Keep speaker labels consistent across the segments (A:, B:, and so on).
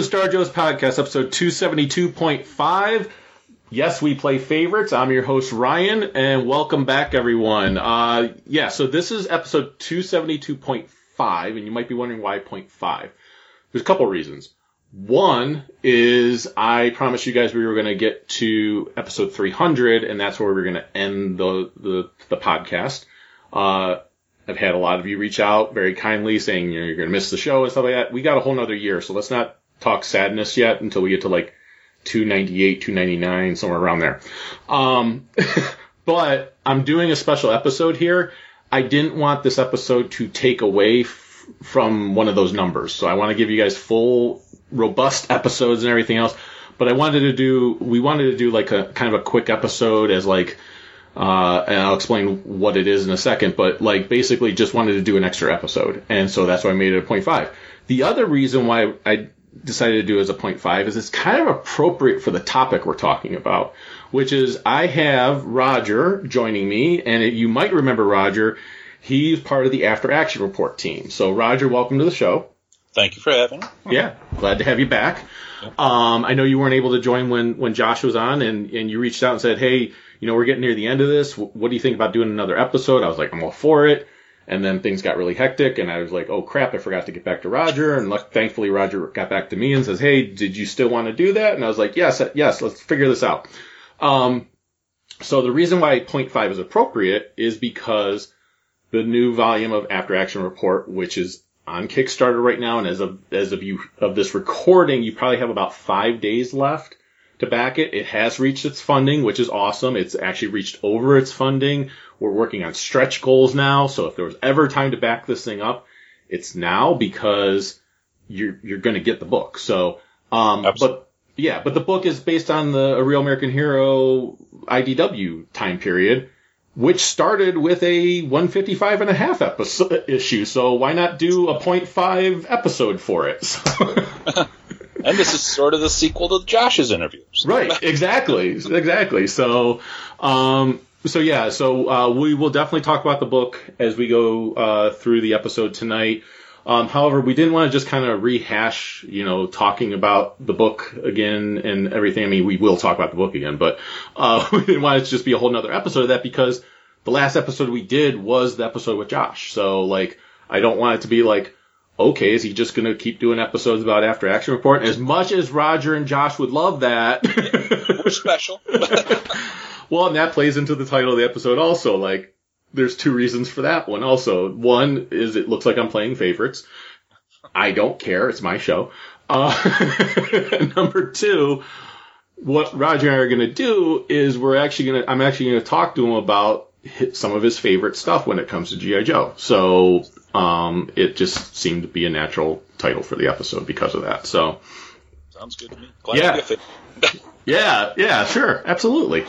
A: To
B: Star Joe's podcast, episode 272.5. Yes, we play favorites. I'm your host, Ryan, and welcome back, everyone. Uh, yeah, so this is episode 272.5, and you might be wondering why 0.5. There's a couple reasons. One is I promised you guys we were going to get to episode 300, and that's where we're going to end the, the, the podcast. Uh, I've had a lot of you reach out very kindly saying, you know, you're going to miss the show and stuff like that. We got a whole nother year, so let's not talk sadness yet until we get to like 298, 299, somewhere around there. Um, but I'm doing a special episode here. I didn't want this episode to take away f- from one of those numbers. So I want to give you guys full, robust episodes and everything else. But I wanted to do, we wanted to do like a kind of a quick episode as like, uh, and I'll explain what it is in a second, but like basically just wanted to do an extra episode. And so that's why I made it a 0.5. The other reason why I decided to do as a 0.5 is it's kind of appropriate for the topic we're talking about, which is I have Roger joining me, and you might remember Roger. He's part of the After Action Report team. So Roger, welcome to the show.
C: Thank you for having me.
B: Yeah, glad to have you back. Um, I know you weren't able to join when, when Josh was on and, and you reached out and said, Hey, you know, we're getting near the end of this. What do you think about doing another episode? I was like, I'm all for it. And then things got really hectic and I was like, oh crap, I forgot to get back to Roger. And luck- thankfully Roger got back to me and says, Hey, did you still want to do that? And I was like, yes, yes, let's figure this out. Um, so the reason why 0.5 is appropriate is because the new volume of After Action Report, which is on Kickstarter right now, and as of as of you of this recording, you probably have about five days left to back it. It has reached its funding, which is awesome. It's actually reached over its funding. We're working on stretch goals now, so if there was ever time to back this thing up, it's now because you're you're going to get the book. So, um,
C: Absolutely.
B: but yeah, but the book is based on the A Real American Hero IDW time period, which started with a 155 and a half episode issue. So why not do a 0.5 episode for it?
C: And this is sort of the sequel to Josh's interviews.
B: right, exactly, exactly. So, um, so yeah, so uh, we will definitely talk about the book as we go uh, through the episode tonight. Um, however, we didn't want to just kind of rehash, you know, talking about the book again and everything. I mean, we will talk about the book again, but uh, we didn't want it to just be a whole nother episode of that because the last episode we did was the episode with Josh. So, like, I don't want it to be like, okay, is he just going to keep doing episodes about After Action Report? As much as Roger and Josh would love that.
C: We're special.
B: well, and that plays into the title of the episode also. Like, there's two reasons for that one also. One is it looks like I'm playing favorites. I don't care. It's my show. Uh, number two, what Roger and I are going to do is we're actually going to, I'm actually going to talk to him about some of his favorite stuff when it comes to GI Joe. So um, it just seemed to be a natural title for the episode because of that. So
C: Sounds good to me. Glad
B: Yeah. yeah, yeah, sure, absolutely.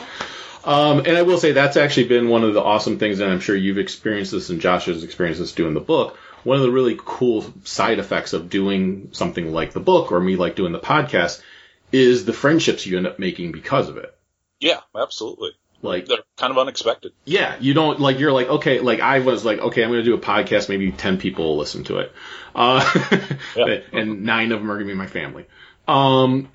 B: Um, and I will say that's actually been one of the awesome things, and I'm sure you've experienced this and Josh has experienced this doing the book. One of the really cool side effects of doing something like the book or me like doing the podcast is the friendships you end up making because of it.
C: Yeah, absolutely.
B: Like,
C: They're kind of unexpected.
B: yeah, you don't like you're like okay, like I was like okay, I'm going to do a podcast, maybe ten people will listen to it, uh,
C: Yeah.
B: and nine of them are going to be my family. Um,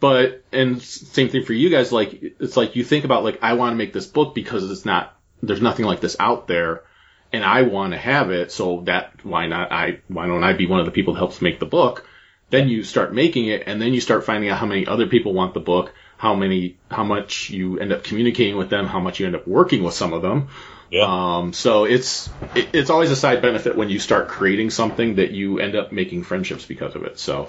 B: but and same thing for you guys. Like it's like you think about like I want to make this book because it's not there's nothing like this out there, and I want to have it. So that why not I why don't I be one of the people that helps make the book? Then you start making it, and then you start finding out how many other people want the book, how many, how much you end up communicating with them, how much you end up working with some of them.
C: Yeah.
B: Um, so it's it, it's always a side benefit when you start creating something that you end up making friendships because of it. So,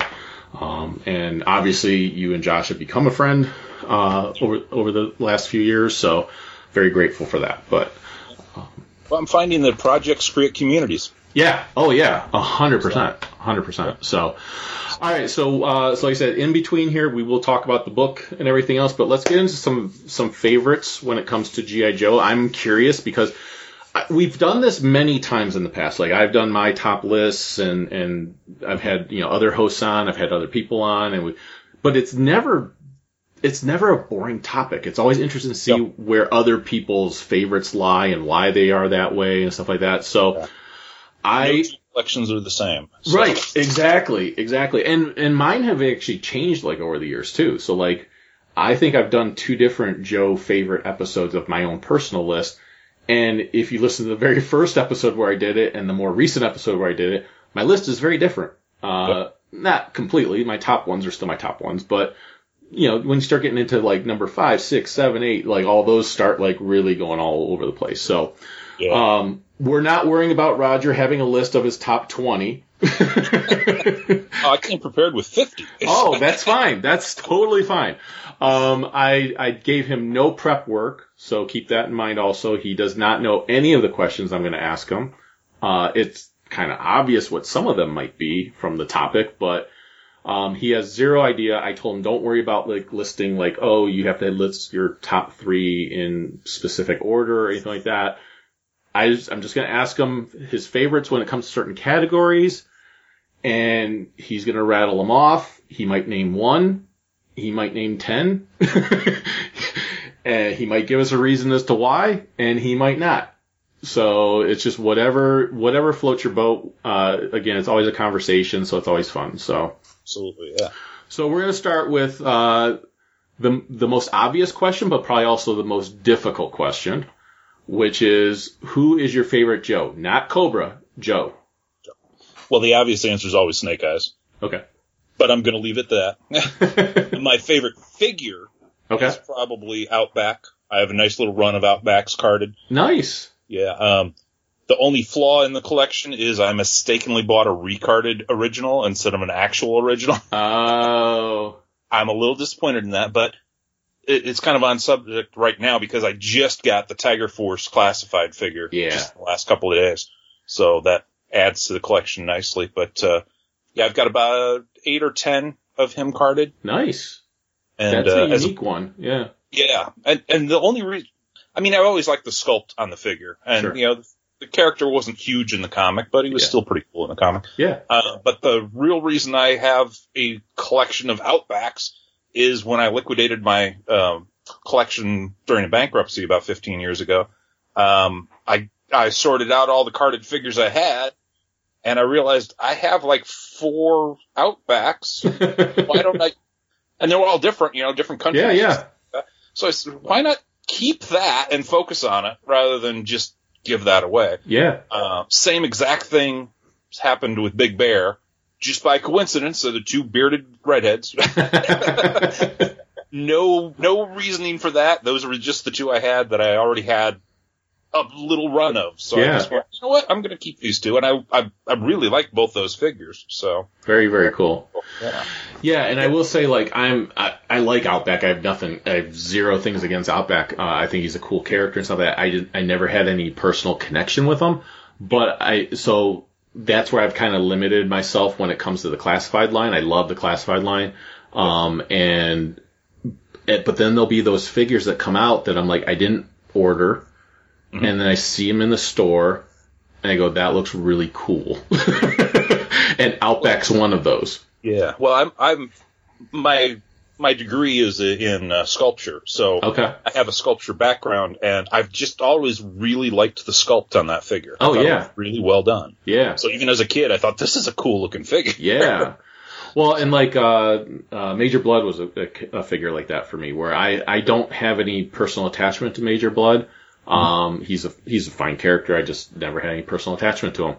B: um, and obviously you and Josh have become a friend uh, over over the last few years. So, very grateful for that. But
C: well, I'm finding that projects create communities.
B: Yeah, oh yeah, a hundred percent, hundred percent. So, all right, so uh, so like I said, in between here, we will talk about the book and everything else, but let's get into some some favorites when it comes to GI Joe. I'm curious because we've done this many times in the past. Like I've done my top lists, and and I've had you know other hosts on, I've had other people on, and we, but it's never. It's never a boring topic. It's always interesting to see
C: Yep.
B: where other people's favorites lie and why they are that way and stuff like that. So, I
C: collections are the same. So-
B: Right, exactly, exactly. And and mine have actually changed like over the years too. So like I think I've done two different Joe favorite episodes of my own personal list. And if you listen to the very first episode where I did it and the more recent episode where I did it, my list is very different. Uh not completely. My top ones are still my top ones, but you know, when you start getting into like number five, six, seven, eight, like all those start like really going all over the place. So
C: Yeah.
B: um, we're not worrying about Roger having a list of his top 20.
C: oh, I came prepared with 50.
B: oh, that's fine. That's totally fine. Um, I, I gave him no prep work, so keep that in mind also. He does not know any of the questions I'm going to ask him. Uh, it's kind of obvious what some of them might be from the topic, but um, he has zero idea. I told him don't worry about like listing like, oh, you have to list your top three in specific order or anything like that. I just, I'm just going to ask him his favorites when it comes to certain categories, and he's going to rattle them off. He might name one, he might name ten, and he might give us a reason as to why, and he might not. So it's just whatever whatever floats your boat. Uh, again, it's always a conversation, so it's always fun. So
C: Absolutely, yeah.
B: so we're going to start with uh, the the most obvious question, but probably also the most difficult question, which is who is your favorite Joe? Not Cobra, Joe.
C: Well, the obvious answer is always Snake Eyes,
B: Okay.
C: but I'm going to leave it at that. My favorite figure
B: Okay.
C: is probably Outback. I have a nice little run of Outbacks carded.
B: Nice.
C: Yeah. Um, the only flaw in the collection is I mistakenly bought a recarded original instead of an actual original.
B: Oh.
C: I'm a little disappointed in that, but it, it's kind of on subject right now because I just got the Tiger Force classified figure
B: Yeah.
C: just in the last couple of days. So that adds to the collection nicely. But, uh, yeah, I've got about eight or ten of him carded.
B: Nice.
C: And,
B: That's
C: uh,
B: a
C: as a
B: unique one. Yeah.
C: Yeah, and and the only reason, I mean, I always liked the sculpt on the figure, and
B: Sure.
C: you know, the character wasn't huge in the comic, but he was
B: Yeah.
C: still pretty cool in the comic.
B: Yeah.
C: Uh, but the real reason I have a collection of Outbacks is when I liquidated my um, collection during a bankruptcy about 15 years ago. Um, I I sorted out all the carded figures I had, and I realized I have like four Outbacks. Why don't I? And they're all different, you know, different countries.
B: yeah, yeah.
C: So I said, why not keep that and focus on it rather than just give that away?
B: Yeah.
C: Uh, same exact thing happened with Big Bear. Just by coincidence, so the two bearded redheads. no, no reasoning for that. Those were just the two I had that I already had a little run of. So
B: Yeah.
C: I just went, you know what? I'm going to keep these two, and I, I I really like both those figures. So
B: Very very cool.
C: yeah,
B: Yeah, and I will say, like, I'm I, I like Outback. I have nothing. I have zero things against Outback. Uh, I think he's a cool character and stuff. Like that I did, I never had any personal connection with him, but I so that's where I've kind of limited myself when it comes to the classified line. I love the classified line, um, and it, but then there'll be those figures that come out that I'm like, I didn't order, and then I see them in the store, and I go, that looks really cool, and Outback's one of those.
C: yeah. Well, I'm I'm my my degree is in uh, sculpture, so
B: Okay.
C: I have a sculpture background, and I've just always really liked the sculpt on that figure.
B: Oh, yeah.
C: really well done.
B: Yeah.
C: So even as a kid, I thought this is a cool looking figure.
B: Yeah. Well, and like uh, uh, Major Blood was a, a, a figure like that for me, where I, I don't have any personal attachment to Major Blood. Um, he's a he's a fine character. I just never had any personal attachment to him.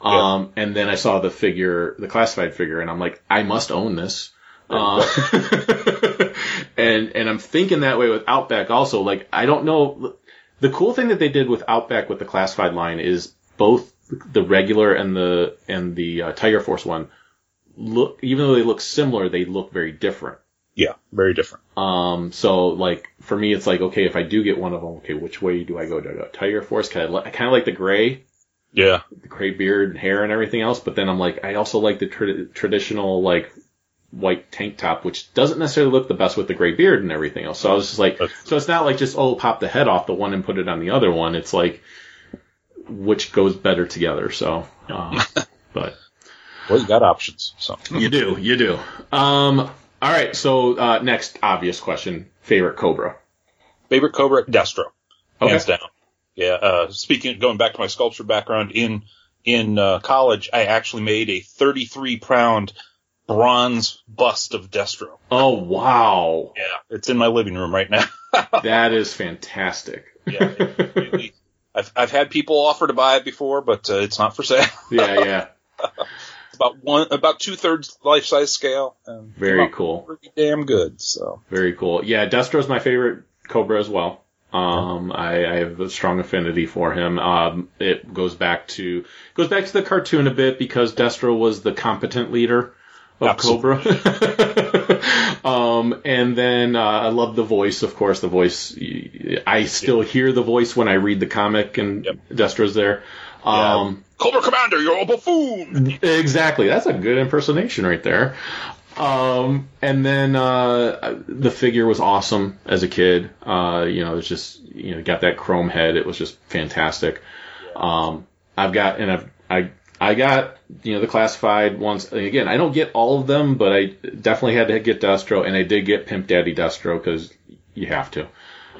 B: Um, and then I saw the figure, the classified figure, and I'm like, I must own this. Uh, and and I'm thinking that way with Outback also. Like I don't know. The cool thing that they did with Outback with the classified line is both the regular and the and the uh, Tiger Force one look even though they look similar, they look very different.
C: Yeah, very different.
B: Um, so like for me, it's like okay, if I do get one of them, okay, which way do I go? Do I go Tiger Force? Kind of, I kind of like the gray,
C: Yeah,
B: the gray beard and hair and everything else, but then I'm like, I also like the tra- traditional like white tank top, which doesn't necessarily look the best with the gray beard and everything else. So I was just like, so it's not like just oh, pop the head off the one and put it on the other one. It's like which goes better together. So, um, but.
C: well, you got options. So
B: You do, you do. Um, all right. So uh, next, obvious question: favorite Cobra.
C: favorite Cobra, Destro, hands down. Yeah. Uh, speaking, going back to my sculpture background in in uh, college, I actually made a 33 pound bronze bust of Destro.
B: Oh wow,
C: Yeah, it's in my living room right now.
B: that is fantastic.
C: yeah, it really- I've I've had people offer to buy it before, but uh, it's not for sale.
B: yeah, yeah.
C: About one, about two thirds life size scale.
B: Very cool.
C: Pretty damn good. So
B: Very cool. Yeah, Destro's my favorite Cobra as well. Um, I, I have a strong affinity for him. Um, it goes back to goes back to the cartoon a bit because Destro was the competent leader of
C: Absolutely.
B: Cobra. um, and then uh, I love the voice, of course. The voice, I still hear the voice when I read the comic, and
C: Yep.
B: Destro's there. Um,
C: Cobra Commander, you're a buffoon.
B: Exactly. That's a good impersonation right there. Um, and then uh, the figure was awesome as a kid. Uh, you know, it's just you know got that chrome head. It was just fantastic. Um, I've got and I've I I got you know the classified ones. And again, I don't get all of them, but I definitely had to get Destro, and I did get Pimp Daddy Destro because you have to.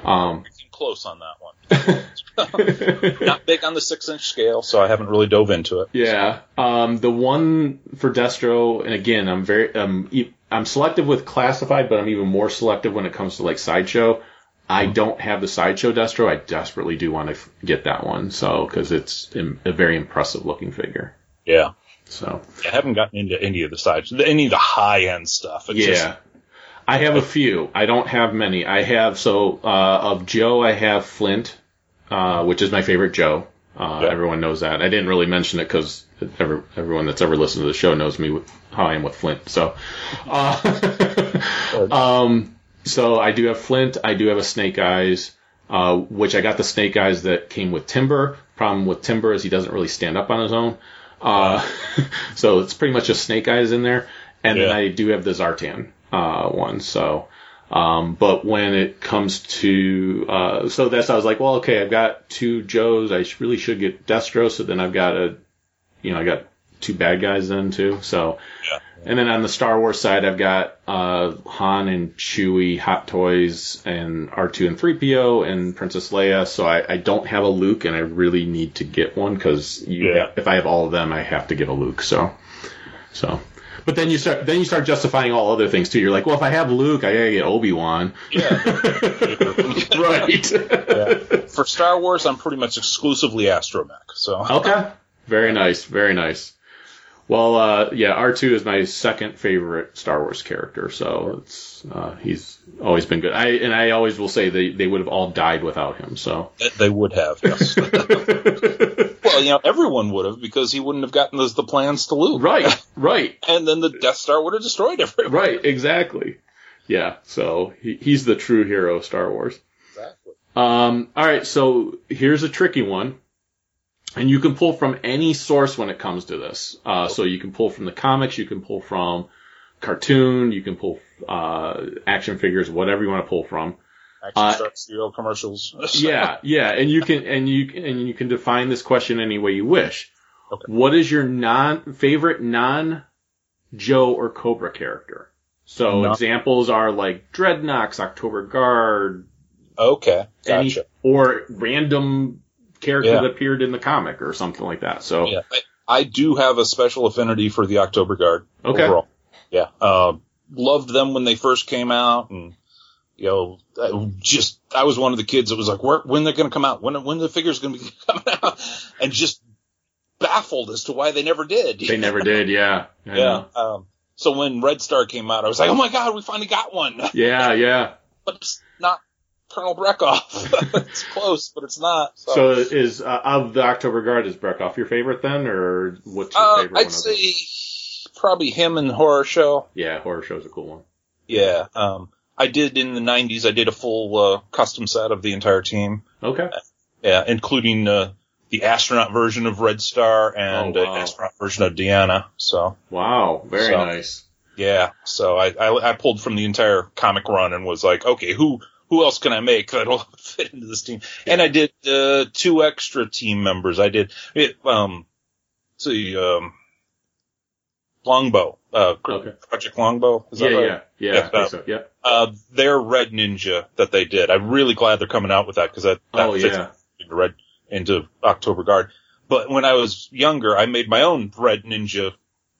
B: Um,
C: Close on that one. Not big on the six inch scale, so I haven't really dove into it.
B: Yeah. Um, the one for Destro, and again, I'm very, um, I'm selective with classified, but I'm even more selective when it comes to like sideshow. I don't have the sideshow Destro. I desperately do want to f- get that one, so because it's im- a very impressive looking figure.
C: Yeah.
B: So
C: I haven't gotten into any of the sides, any of the high end stuff. It's
B: yeah,
C: just,
B: I have a few. I don't have many. I have so uh, of Joe, I have Flint, uh, which is my favorite Joe. Uh,
C: Yeah.
B: Everyone knows that. I didn't really mention it because every, everyone that's ever listened to the show knows me with, how I am with Flint. So, uh, um, so I do have Flint. I do have a Snake Eyes, uh, which I got the Snake Eyes that came with Timber. Problem with Timber is he doesn't really stand up on his own. Uh, so it's pretty much just Snake Eyes in there. And then I do have the Zartan uh, one. So, um, but when it comes to uh, so that's I was like, well, okay, I've got two Joes. I really should get Destro. So then I've got a, you know, I got two bad guys then too. So,
C: Yeah.
B: and then on the Star Wars side, I've got uh, Han and Chewie, Hot Toys, and R2 and 3PO, and Princess Leia. So I, I don't have a Luke, and I really need to get one because
C: Yeah.
B: if I have all of them, I have to get a Luke. So, so. But then you start then you start justifying all other things too. You're like, well, if I have Luke, I gotta get Obi Wan.
C: yeah.
B: right.
C: yeah. For Star Wars, I'm pretty much exclusively Astromech. So
B: Okay. Very nice. Very nice. Well, uh, yeah, R2 is my second favorite Star Wars character, so it's uh, he's always been good. I and I always will say they they would have all died without him. So
C: They- would have, yes. well, you know, everyone would have because he wouldn't have gotten the, the plans to Luke.
B: right, right,
C: And then the Death Star would have destroyed everyone.
B: right, exactly. Yeah, so he, he's the true hero of Star Wars.
C: Exactly.
B: Um, all right, so here's a tricky one. And you can pull from any source when it comes to this. Uh, so you can pull from the comics, you can pull from cartoon, you can pull, uh, action figures, whatever you want to pull from.
C: Action
B: Uh,
C: Star commercials.
B: Yeah, yeah, and you can, and you, and you can define this question any way you wish.
C: Okay.
B: What is your non, favorite non Joe or Cobra character? So examples are like Dreadnoks, October Guard,
C: Okay,
B: any
C: gotcha.
B: or random character
C: Yeah.
B: that appeared in the comic or something like that. So
C: Yeah, I, I do have a special affinity for the October Guard.
B: Okay.
C: Overall. Yeah. Uh, loved them when they first came out, and you know, I just I was one of the kids that was like, Where, when they're going to come out? When when the figures going to be coming out? And just baffled as to why they never did.
B: they never did. Yeah, I
C: Yeah. Um, so when Red Star came out, I was like, oh my god, we finally got one.
B: yeah, yeah.
C: but it's not Colonel Brekhov. it's close, but it's not. So,
B: So is uh, of the October Guard is Brekhov your favorite then, or what's your
C: uh,
B: favorite?
C: I'd say probably him and Horror Show.
B: yeah, horror show's a cool one.
C: Yeah. Um, I did in the 90s, I did a full uh, custom set of the entire team.
B: Okay,
C: Yeah, including uh, the astronaut version of Red Star and
B: Oh, wow.
C: astronaut version of Deanna. So,
B: wow, very
C: So-
B: nice.
C: yeah. So I, I, I pulled from the entire comic run and was like, okay, who who else can I make that'll fit into this team? And I did uh, two extra team members. I did it, um, see, um, Longbow, uh,
B: Okay.
C: Project Longbow. Is
B: Yeah,
C: that right?
B: yeah, yeah,
C: Yeah, uh,
B: so. Yeah.
C: Uh, their Red Ninja that they did. I'm really glad they're coming out with that because that, that
B: Oh
C: fits
B: yeah.
C: into Red into October Guard. But when I was younger, I made my own Red Ninja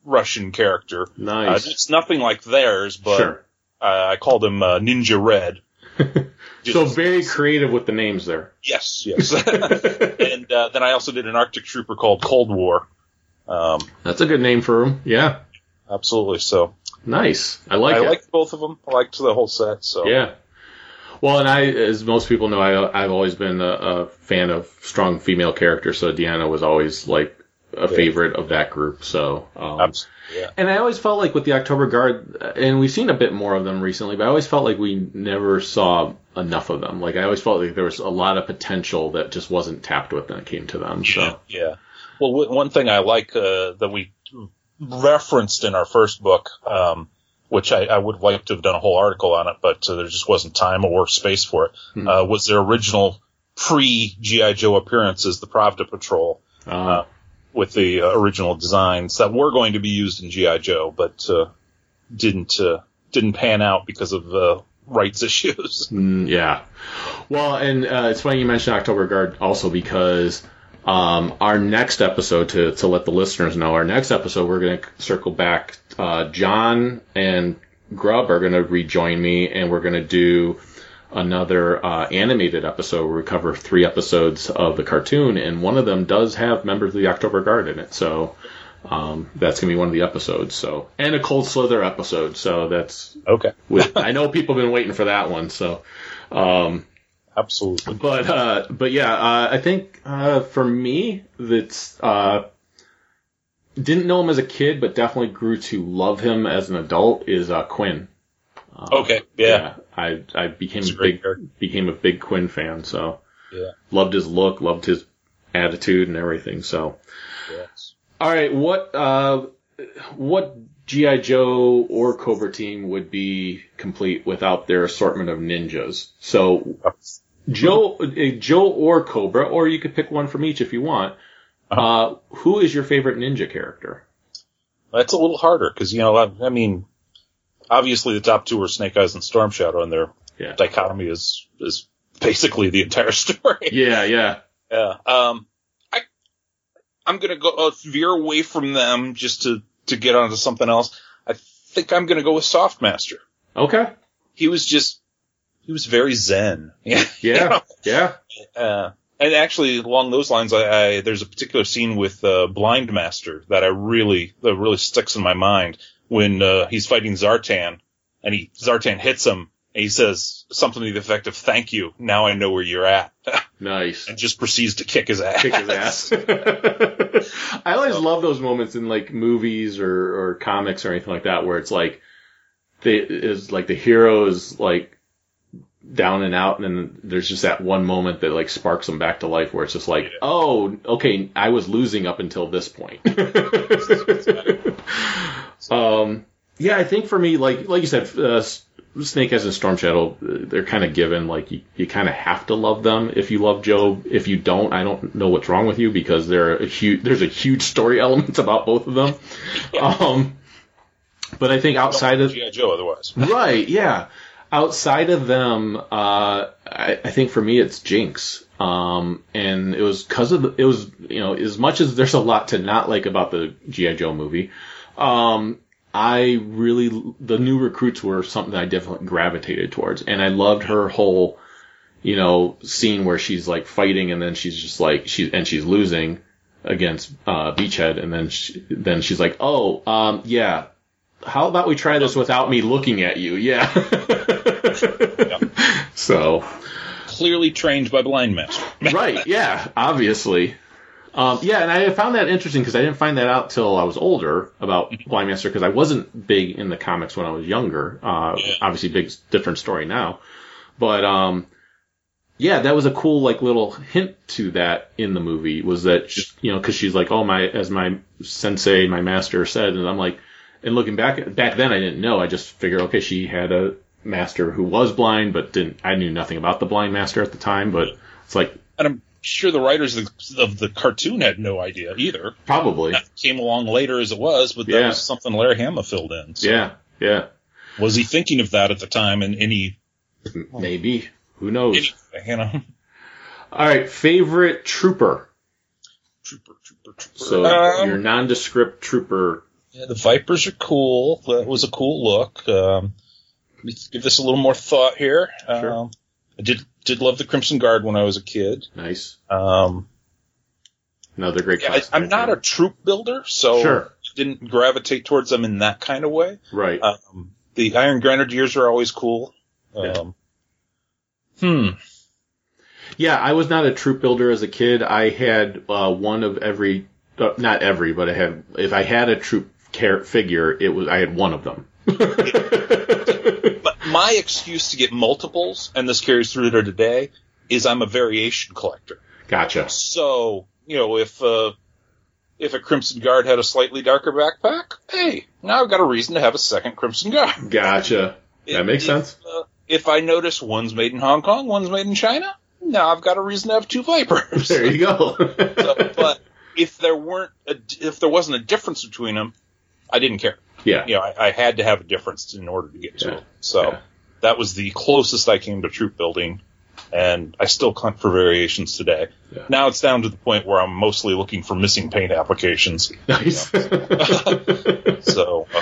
C: Russian character. Uh,
B: Nice.
C: it's nothing like theirs, but
B: sure.
C: uh, I called him uh, Ninja Red.
B: So very creative with the names there.
C: yes, yes. and uh, then I also did an Arctic Trooper called Cold War. Um,
B: That's a good name for him. Yeah.
C: absolutely. So
B: Nice. I like
C: I
B: it.
C: liked both of them. I liked the whole set. So
B: Yeah. Well, and I, as most people know, I, I've always been a, a fan of strong female characters, so Deanna was always like a favorite of that group. So, um,
C: yeah.
B: and I always felt like with the October Guard, uh, and we've seen a bit more of them recently, but I always felt like we never saw enough of them. Like I always felt like there was a lot of potential that just wasn't tapped with when it came to them.
C: Yeah,
B: So,
C: yeah. Well, w- one thing I like uh, that we referenced in our first book, um, which I, I would have liked to have done a whole article on it, but uh, there just wasn't time or space for it,
B: Hmm.
C: uh, was their original pre GI Joe appearances, the Pravda Patrol,
B: uh,
C: with the uh, original designs that were going to be used in GI Joe, but uh, didn't uh, didn't pan out because of uh, rights issues.
B: Mm, yeah. Well, and uh, it's funny you mentioned October Guard also because um, our next episode, to, to let the listeners know, our next episode, we're going to circle back. Uh, John and Grub are going to rejoin me, and we're going to do another uh, animated episode where we cover three episodes of the cartoon, and one of them does have members of the October Guard in it. So um, that's going to be one of the episodes. So and a Cold Slither episode. So that's
C: Okay,
B: with, I know people have been waiting for that one. So. Um,
C: absolutely.
B: but uh, but yeah, uh, I think uh, for me, that's uh, didn't know him as a kid, but definitely grew to love him as an adult. Is uh, Quinn?
C: Okay, yeah,
B: I I became a big
C: character.
B: became a big Quinn fan. So
C: yeah.
B: loved his look, loved his attitude and everything. So
C: yes.
B: all right, what uh, what GI Joe or Cobra team would be complete without their assortment of ninjas? So Joe, uh, Joe or Cobra, or you could pick one from each if you want. uh who is your favorite ninja character?
C: That's a little harder because you know, I, I mean, obviously the top two are Snake Eyes and Storm Shadow, and their
B: Yeah.
C: dichotomy is is basically the entire story.
B: Yeah, yeah.
C: Yeah. Um, I I'm gonna go uh, veer away from them just to to get onto something else. I think I'm gonna go with Softmaster.
B: Okay.
C: He was just he was very zen. Yeah.
B: Yeah, yeah.
C: Uh, And actually, along those lines, I, I there's a particular scene with uh, Blind Master that I really that really sticks in my mind when uh, he's fighting Zartan, and he Zartan hits him, and he says something to the effect of "Thank you, now I know where you're at,"
B: Nice.
C: and just proceeds to kick his ass.
B: Kick his ass. I always love those moments in like movies or, or comics or anything like that where it's like the is like the hero is like down and out and then there's just that one moment that like sparks them back to life where it's just like, oh, okay, I was losing up until this point. Um, yeah, I think for me, like like you said, uh, Snake Eyes and Storm Shadow, uh, they're kind of given. Like you, you kind of have to love them if you love Joe. If you don't, I don't know what's wrong with you because there a huge there's a huge story element about both of them. Um, but I think outside of
C: GI Joe, otherwise.
B: right, yeah, outside of them, uh, I, I think for me it's Jinx. Um, and it was because of the, it was you know as much as there's a lot to not like about the GI Joe movie. Um, I really the new recruits were something that I definitely gravitated towards, and I loved her whole, you know, scene where she's like fighting and then she's just like she and she's losing against uh, Beachhead, and then she, then she's like, oh, um, yeah, how about we try this without me looking at you? Yeah. So
C: Clearly trained by Blind Master.
B: right, yeah, obviously. Um, yeah, and I found that interesting because I didn't find that out till I was older about Blind Master because I wasn't big in the comics when I was younger. Uh. Obviously, big different story now, but um, yeah, that was a cool like little hint to that in the movie was that you know because she's like, oh my, as my sensei, my master said, and I'm like, and looking back back then I didn't know. I just figured okay, she had a master who was blind, but didn't. I knew nothing about the blind master at the time, but it's like
C: And I'm sure the writers of the, of the cartoon had no idea either.
B: probably.
C: That came along later as it was, but that
B: Yeah.
C: was something Larry Hama filled in. So
B: Yeah, yeah,
C: Was he thinking of that at the time in any,
B: maybe. Who knows?
C: any you know?
B: All right, favorite trooper.
C: Trooper, trooper, trooper.
B: So
C: Um,
B: your nondescript trooper.
C: Yeah, the Vipers are cool. That was a cool look. Um, let me give this a little more thought here.
B: Sure.
C: Um, I did did love the Crimson Guard when I was a kid.
B: Nice.
C: Um,
B: Another great.
C: yeah, I, I'm not a troop builder, so
B: Sure.
C: didn't gravitate towards them in that kind of way.
B: right.
C: Um, the Iron Grenadiers are always cool.
B: Yeah.
C: Um, Hmm.
B: Yeah, I was not a troop builder as a kid. I had uh, one of every, uh, not every, but I had. If I had a troop figure, it was I had one of them.
C: My excuse to get multiples, and this carries through to today, is I'm a variation collector.
B: gotcha.
C: So, you know, if uh, if a Crimson Guard had a slightly darker backpack, hey, now I've got a reason to have a second Crimson Guard.
B: Gotcha. That makes
C: if,
B: sense.
C: Uh, if I notice one's made in Hong Kong, one's made in China, now I've got a reason to have two Vipers.
B: There you go.
C: So, but if there weren't, a, if there wasn't a difference between them, I didn't care.
B: Yeah.
C: You know, I, I had to have a difference in order to get to
B: Yeah.
C: it. So
B: Yeah.
C: that was the closest I came to troop building, and I still hunt for variations today.
B: Yeah.
C: Now it's down to the point where I'm mostly looking for missing paint applications.
B: Nice.
C: So uh,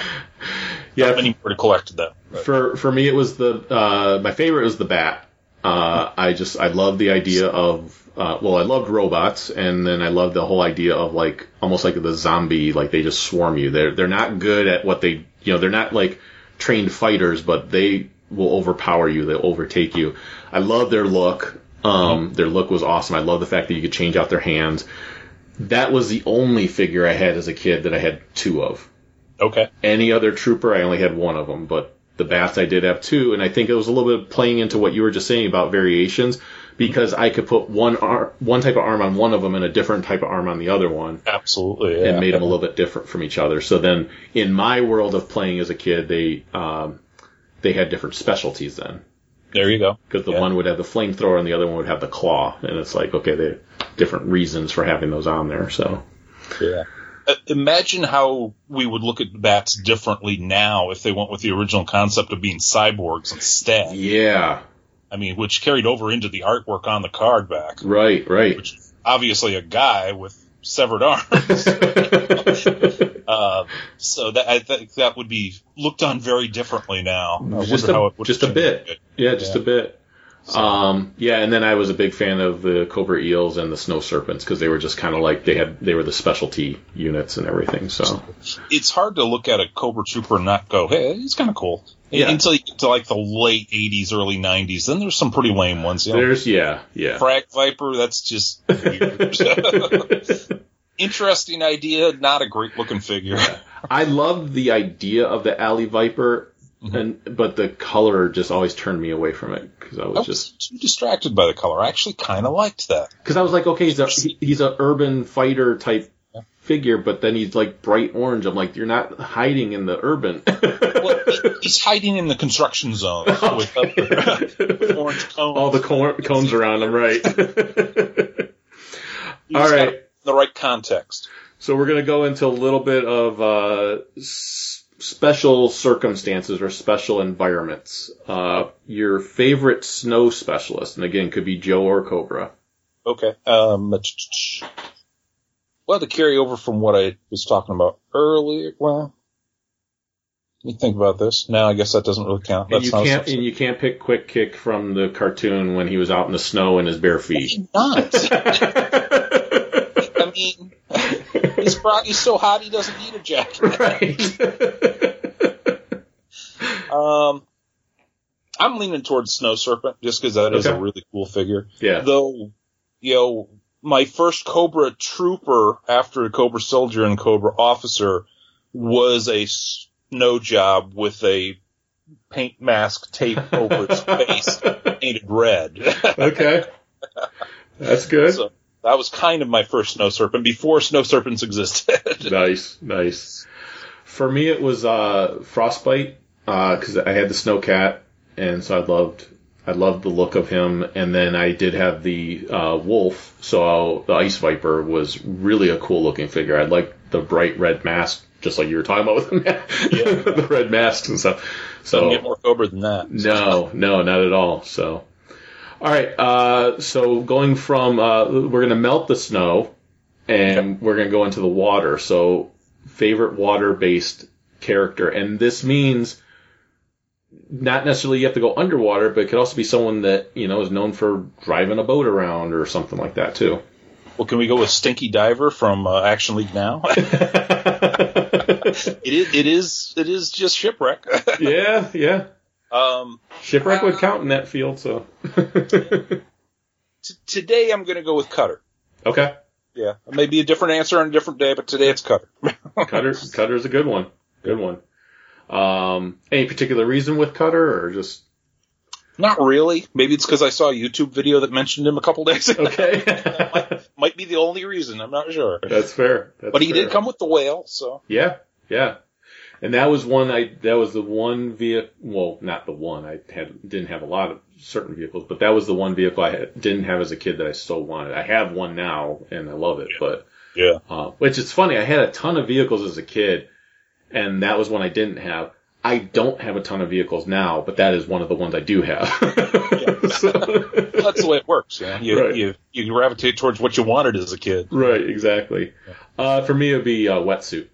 B: yeah.
C: many more to collect though. But,
B: For for me, it was the uh, my favorite was the bat. Uh, I just I love the idea of uh, well, I loved robots, and then I loved the whole idea of like almost like the zombie, like they just swarm you. They're they're not good at what they you know they're not like trained fighters, but they will overpower you. They'll overtake you. I love their look. Um, their look was awesome. I love the fact that you could change out their hands. That was the only figure I had as a kid that I had two of
C: okay.
B: any other trooper, I only had one of them, but the bats I did have two, and I think it was a little bit playing into what you were just saying about variations, because I could put one ar- one type of arm on one of them and a different type of arm on the other one,
C: Absolutely. Yeah.
B: and made them a little bit different from each other. So then, in my world of playing as a kid, they um, they had different specialties then,
C: there you go.
B: because the
C: Yeah.
B: one would have the flamethrower and the other one would have the claw, and it's like okay, they different reasons for having those on there. So
C: Yeah. Uh, imagine how we would look at bats differently now if they went with the original concept of being cyborgs instead.
B: yeah,
C: I mean, which carried over into the artwork on the card back,
B: right, right.
C: which is obviously a guy with severed arms. uh, so that I think that would be looked on very differently now. I
B: just a, just a bit.
C: it.
B: Yeah, just
C: Yeah.
B: a bit. Um, yeah, and then I was a big fan of the Cobra Eels and the Snow Serpents because they were just kind of like they had they were the specialty units and everything. So
C: It's hard to look at a Cobra Trooper and not go, hey, it's kind of cool.
B: Yeah.
C: Until you get to like the late 80s, early 90s. Then there's some pretty lame ones. You know?
B: there's yeah yeah.
C: Frag Viper, that's just weird. Interesting idea, not a great looking figure.
B: I love the idea of the Alley Viper,
C: Mm-hmm.
B: and but the color just always turned me away from it because I
C: I
B: was
C: was
B: just
C: too distracted by the color. I actually kind of liked that.
B: because I was like, okay, he's a he- he's a urban fighter type figure, but then he's like bright orange. I'm like, you're not hiding in the urban.
C: Well, he's hiding in the construction zone with uh, orange cones.
B: All the cor- cones around him, right? All right.
C: the right context.
B: So we're going to go into a little bit of uh, special circumstances or special environments. Uh, your favorite snow specialist, and again, could be Joe or Cobra.
C: Okay. Um, well, to carry over from what I was talking about earlier, well, let me think about this. No, I guess that doesn't really count.
B: And you
C: not
B: can't and you can't pick Quick Kick from the cartoon when he was out in the snow in his bare feet.
C: not. I mean, he's brought, he's so hot he doesn't need a jacket.
B: right.
C: Um, I'm leaning towards Snow Serpent just because that is
B: Okay.
C: a really cool figure.
B: yeah.
C: Though, you know, my first Cobra Trooper after a Cobra Soldier and Cobra Officer was a snow job with a paint mask taped over its face, painted red.
B: okay. That's good.
C: so that was kind of my first Snow Serpent before Snow Serpents existed.
B: Nice, nice. For me, it was uh, Frostbite because I had the snow cat, and so I loved I loved the look of him. And then I did have the uh, Wolf, so the Ice Viper was really a cool looking figure. I liked the bright red mask, just like you were talking about with the, the red masks and stuff. So
C: get more Cobra than that.
B: no, no, not at all. So, all right. Uh, so going from uh, we're gonna melt the snow, and we're gonna go into the water. So, favorite water-based character, and this means not necessarily you have to go underwater, but it could also be someone that you know is known for driving a boat around or something like that too.
C: Well, can we go with Stinky Diver from uh, Action League now? it is. It is. It is just shipwreck.
B: yeah, yeah.
C: Um,
B: Shipwreck would count in that field. So,
C: t- today I'm going to go with Cutter.
B: okay.
C: Yeah, maybe a different answer on a different day, but today it's Cutter.
B: Cutter Cutter's a good one. Good one. Um, any particular reason with Cutter or just
C: Not really. Maybe it's because I saw a YouTube video that mentioned him a couple days ago.
B: okay?
C: Might be the only reason. I'm not sure.
B: That's fair. That's
C: But he
B: fair.
C: did come with the whale, so
B: Yeah, yeah. And that was one I that was the one vehicle. Well, not the one I had didn't have a lot of certain vehicles, but that was the one vehicle I had, didn't have as a kid that I still wanted. I have one now and I love it, but
C: yeah.
B: uh, which is funny. I had a ton of vehicles as a kid, and that was one I didn't have. I don't have a ton of vehicles now, but that is one of the ones I do have. So-
C: That's the way it works. Yeah, you,
B: Right.
C: you you gravitate towards what you wanted as a kid.
B: right, exactly. Uh, for me, it'd be a wetsuit.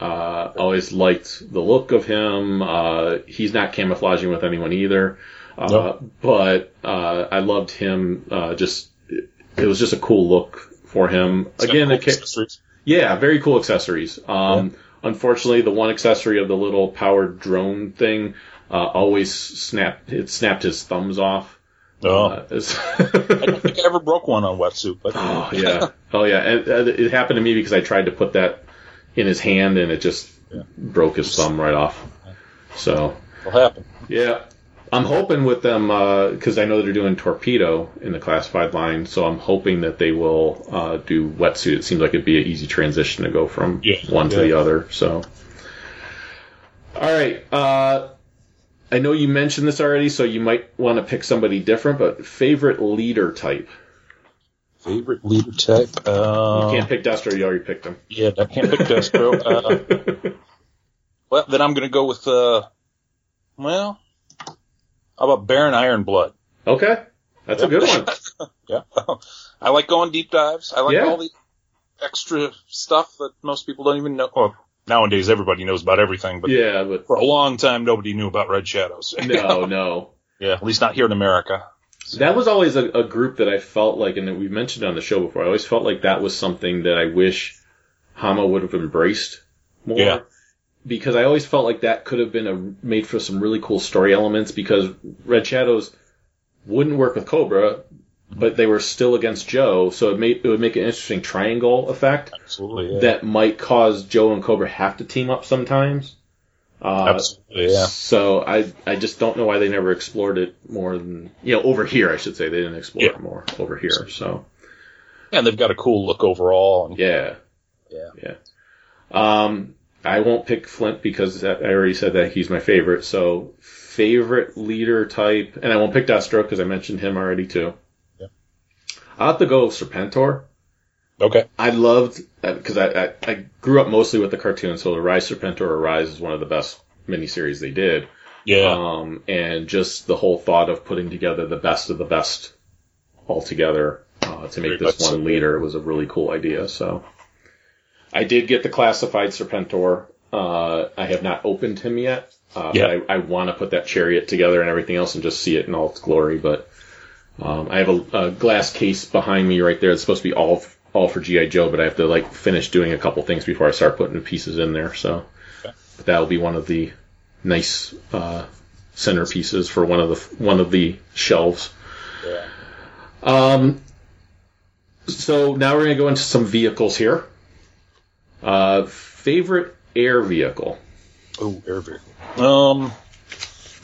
B: Uh, always liked the look of him. Uh, he's not camouflaging with anyone either. Uh,
C: No.
B: but, uh, I loved him, uh, just, it was just a cool look for him.
C: It's
B: Again,
C: cool
B: ca-
C: accessories.
B: Yeah, very cool accessories. Um, unfortunately, the one accessory of the little powered drone thing, uh, always snapped, it snapped his thumbs off.
C: Oh,
B: Uh,
C: I don't think I ever broke one on wetsuit, but
B: oh yeah, oh yeah. And, it happened to me because I tried to put that in his hand and it just broke his thumb right off. So
C: it'll happen.
B: yeah, I'm hoping with them because I know they're doing torpedo in the classified line, so I'm hoping that they will uh, do wetsuit. It seems like it'd be an easy transition to go from
C: Yeah.
B: one to the other. So, all right. Uh, I know you mentioned this already, so you might want to pick somebody different. But favorite leader type?
C: Favorite leader type? Uh,
B: You can't pick Destro. You already picked him.
C: yeah, I can't pick Destro. Uh, well, then I'm going to go with, uh, well, how about Baron Ironblood?
B: okay, that's a good one.
C: Yeah. I like going deep dives. I like
B: Yeah.
C: all the extra stuff that most people don't even know. Well, nowadays everybody knows about everything, but
B: Yeah, but
C: for a long time nobody knew about Red Shadows.
B: no, no.
C: yeah, at least not here in America.
B: That was always a, a group that I felt like, and we've mentioned on the show before. I always felt like that was something that I wish Hama would have embraced more.
C: Yeah.
B: Because I always felt like that could have been a, made for some really cool story elements. Because Red Shadows wouldn't work with Cobra, but they were still against Joe, so it made it would make an interesting triangle effect
C: Absolutely. Yeah.
B: that might cause Joe and Cobra have to team up sometimes. Uh,
C: Absolutely. Yeah.
B: so I I just don't know why they never explored it more than you know over here I should say they didn't explore
C: Yeah.
B: it more over here. So
C: And they've got a cool look overall. And
B: yeah,
C: Yeah.
B: yeah. Um, I won't pick Flint because I already said that he's my favorite. So favorite leader type, and I won't pick Destro because I mentioned him already too.
C: Yeah.
B: I'll have to go with Serpentor.
C: Okay.
B: I loved because I, I I grew up mostly with the cartoon, so the Rise Serpentor or Rise is one of the best miniseries they did.
C: Yeah.
B: Um, and just the whole thought of putting together the best of the best all together uh, to make
C: Very
B: this
C: much so.
B: one leader was a really cool idea. So I did get the classified Serpentor. Uh, I have not opened him yet. Uh,
C: Yeah.
B: but I, I want to put that chariot together and everything else and just see it in all its glory. But um, I have a, a glass case behind me right there. It's supposed to be all all for GI Joe, but I have to like finish doing a couple things before I start putting pieces in there. So
C: Okay.
B: but that will be one of the nice uh, centerpieces for one of the one of the shelves.
C: yeah.
B: Um, so now we're going to go into some vehicles here. Uh, favorite air vehicle,
C: Oh, air vehicle. Um.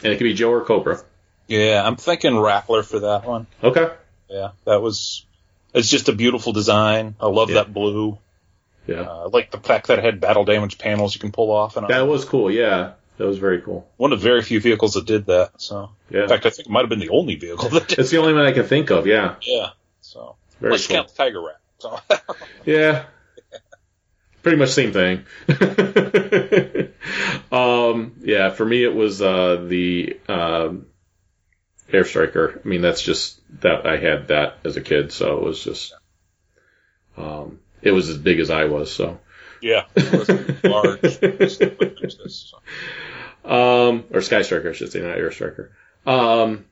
B: and it could be Joe or Cobra.
C: Yeah, I'm thinking Rattler for that one.
B: Okay.
C: Yeah, that was. It's just a beautiful design. I love
B: Yeah.
C: that blue.
B: Yeah,
C: Uh, I like the fact that it had battle damage panels you can pull off, and
B: that was cool. Yeah, that was very cool.
C: one of the very few vehicles that did that. So,
B: Yeah,
C: in fact, I think it might have been the only vehicle that did.
B: it's the only one I can think of. Yeah,
C: Yeah. So,
B: very
C: let's
B: cool.
C: count the Tiger Rat. So,
B: Yeah. Pretty much same thing. um, yeah, for me it was uh, the um, Air Striker. I mean, that's just that I had that as a kid, so it was just um, it was as big as I was. So,
C: yeah, it was large.
B: Um, or Sky Striker, I should say, not Air Striker. Um,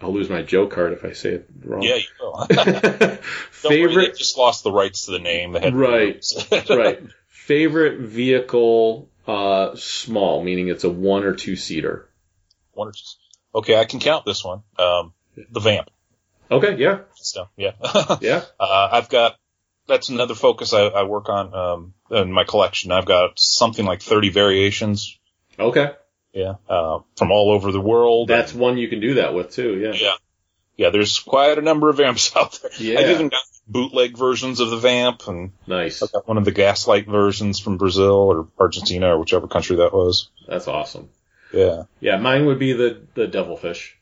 B: I'll lose my Joe card if I say it wrong.
C: yeah, you will. Worry,
B: Favorite
C: they just lost the rights to the name.
B: Right. right. Favorite vehicle, uh, small, meaning it's a one or two seater.
C: One or two- Okay, I can count this one. Um, the Vamp.
B: Okay, yeah,
C: So, yeah.
B: yeah,
C: Uh, I've got that's another focus I, I work on um, in my collection. I've got something like 30 variations,
B: okay.
C: yeah, uh, from all over the world.
B: That's one you can do that with too. Yeah,
C: yeah, yeah. There's quite a number of vamps out there.
B: Yeah.
C: I've even got bootleg versions of the vamp, and
B: nice.
C: I've got one of the gaslight versions from Brazil or Argentina or whichever country that was.
B: That's awesome.
C: Yeah.
B: Yeah, mine would be the the devilfish.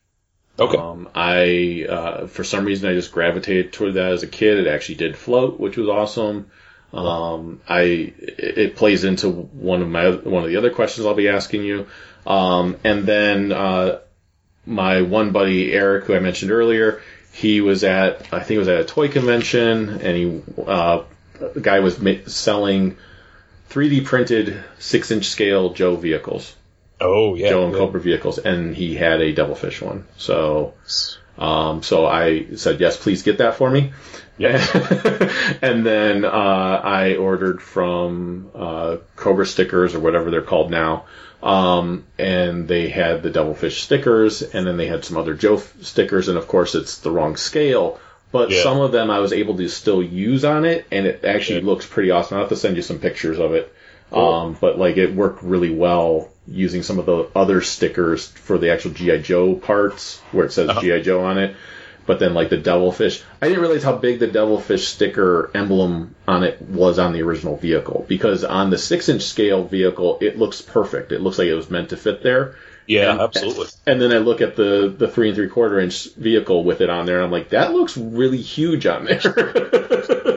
C: Okay.
B: Um, I uh, for some reason I just gravitated toward that as a kid. It actually did float, which was awesome. Um, I it, plays into one of my one of the other questions I'll be asking you. Um, and then uh, my one buddy Eric, who I mentioned earlier, he was at I think it was at a toy convention, and he uh, the guy was ma- selling 3D printed six inch scale Joe vehicles.
C: Oh yeah.
B: Joe and. Cobra vehicles, and he had a devilfish one. So, um, so I said, yes, please get that for me. Yeah, and then uh, I ordered from uh, Cobra stickers or whatever they're called now. Um, and they had the devilfish stickers, and then they had some other Joe f- stickers, and of course it's the wrong scale. But
C: Yeah.
B: some of them I was able to still use on it, and it actually
C: Yeah.
B: looks pretty awesome. I'll have to send you some pictures of it. Um, but like it worked really well using some of the other stickers for the actual GI Joe parts where it says uh-huh. GI Joe on it. But then like the devilfish, I didn't realize how big the devilfish sticker emblem on it was on the original vehicle because on the six inch scale vehicle it looks perfect. It looks like it was meant to fit there.
C: Yeah,
B: And-
C: absolutely.
B: And then I look at the the three and three quarter inch vehicle with it on there, and I'm like, that looks really huge on there.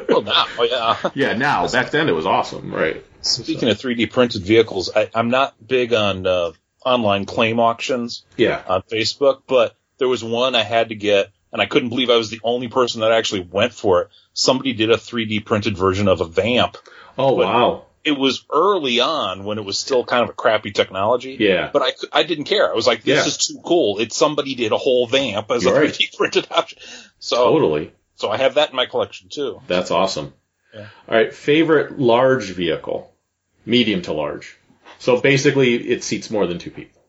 C: Well, now, oh, yeah.
B: yeah, now back then it was awesome, right?
C: Speaking of 3D printed vehicles, I, I'm not big on uh, online claim auctions.
B: Yeah.
C: on Facebook, but there was one I had to get, and I couldn't believe I was the only person that actually went for it. Somebody did a 3D printed version of a vamp.
B: Oh wow.
C: it was early on when it was still kind of a crappy technology.
B: Yeah.
C: But I, I didn't care. I was like, this
B: Yeah.
C: is too cool. It's somebody did a whole vamp as a 3D printed option. So,
B: Totally.
C: so I have that in my collection too.
B: That's awesome.
C: Yeah.
B: All right, favorite large vehicle, medium to large. So basically, it seats more than two people.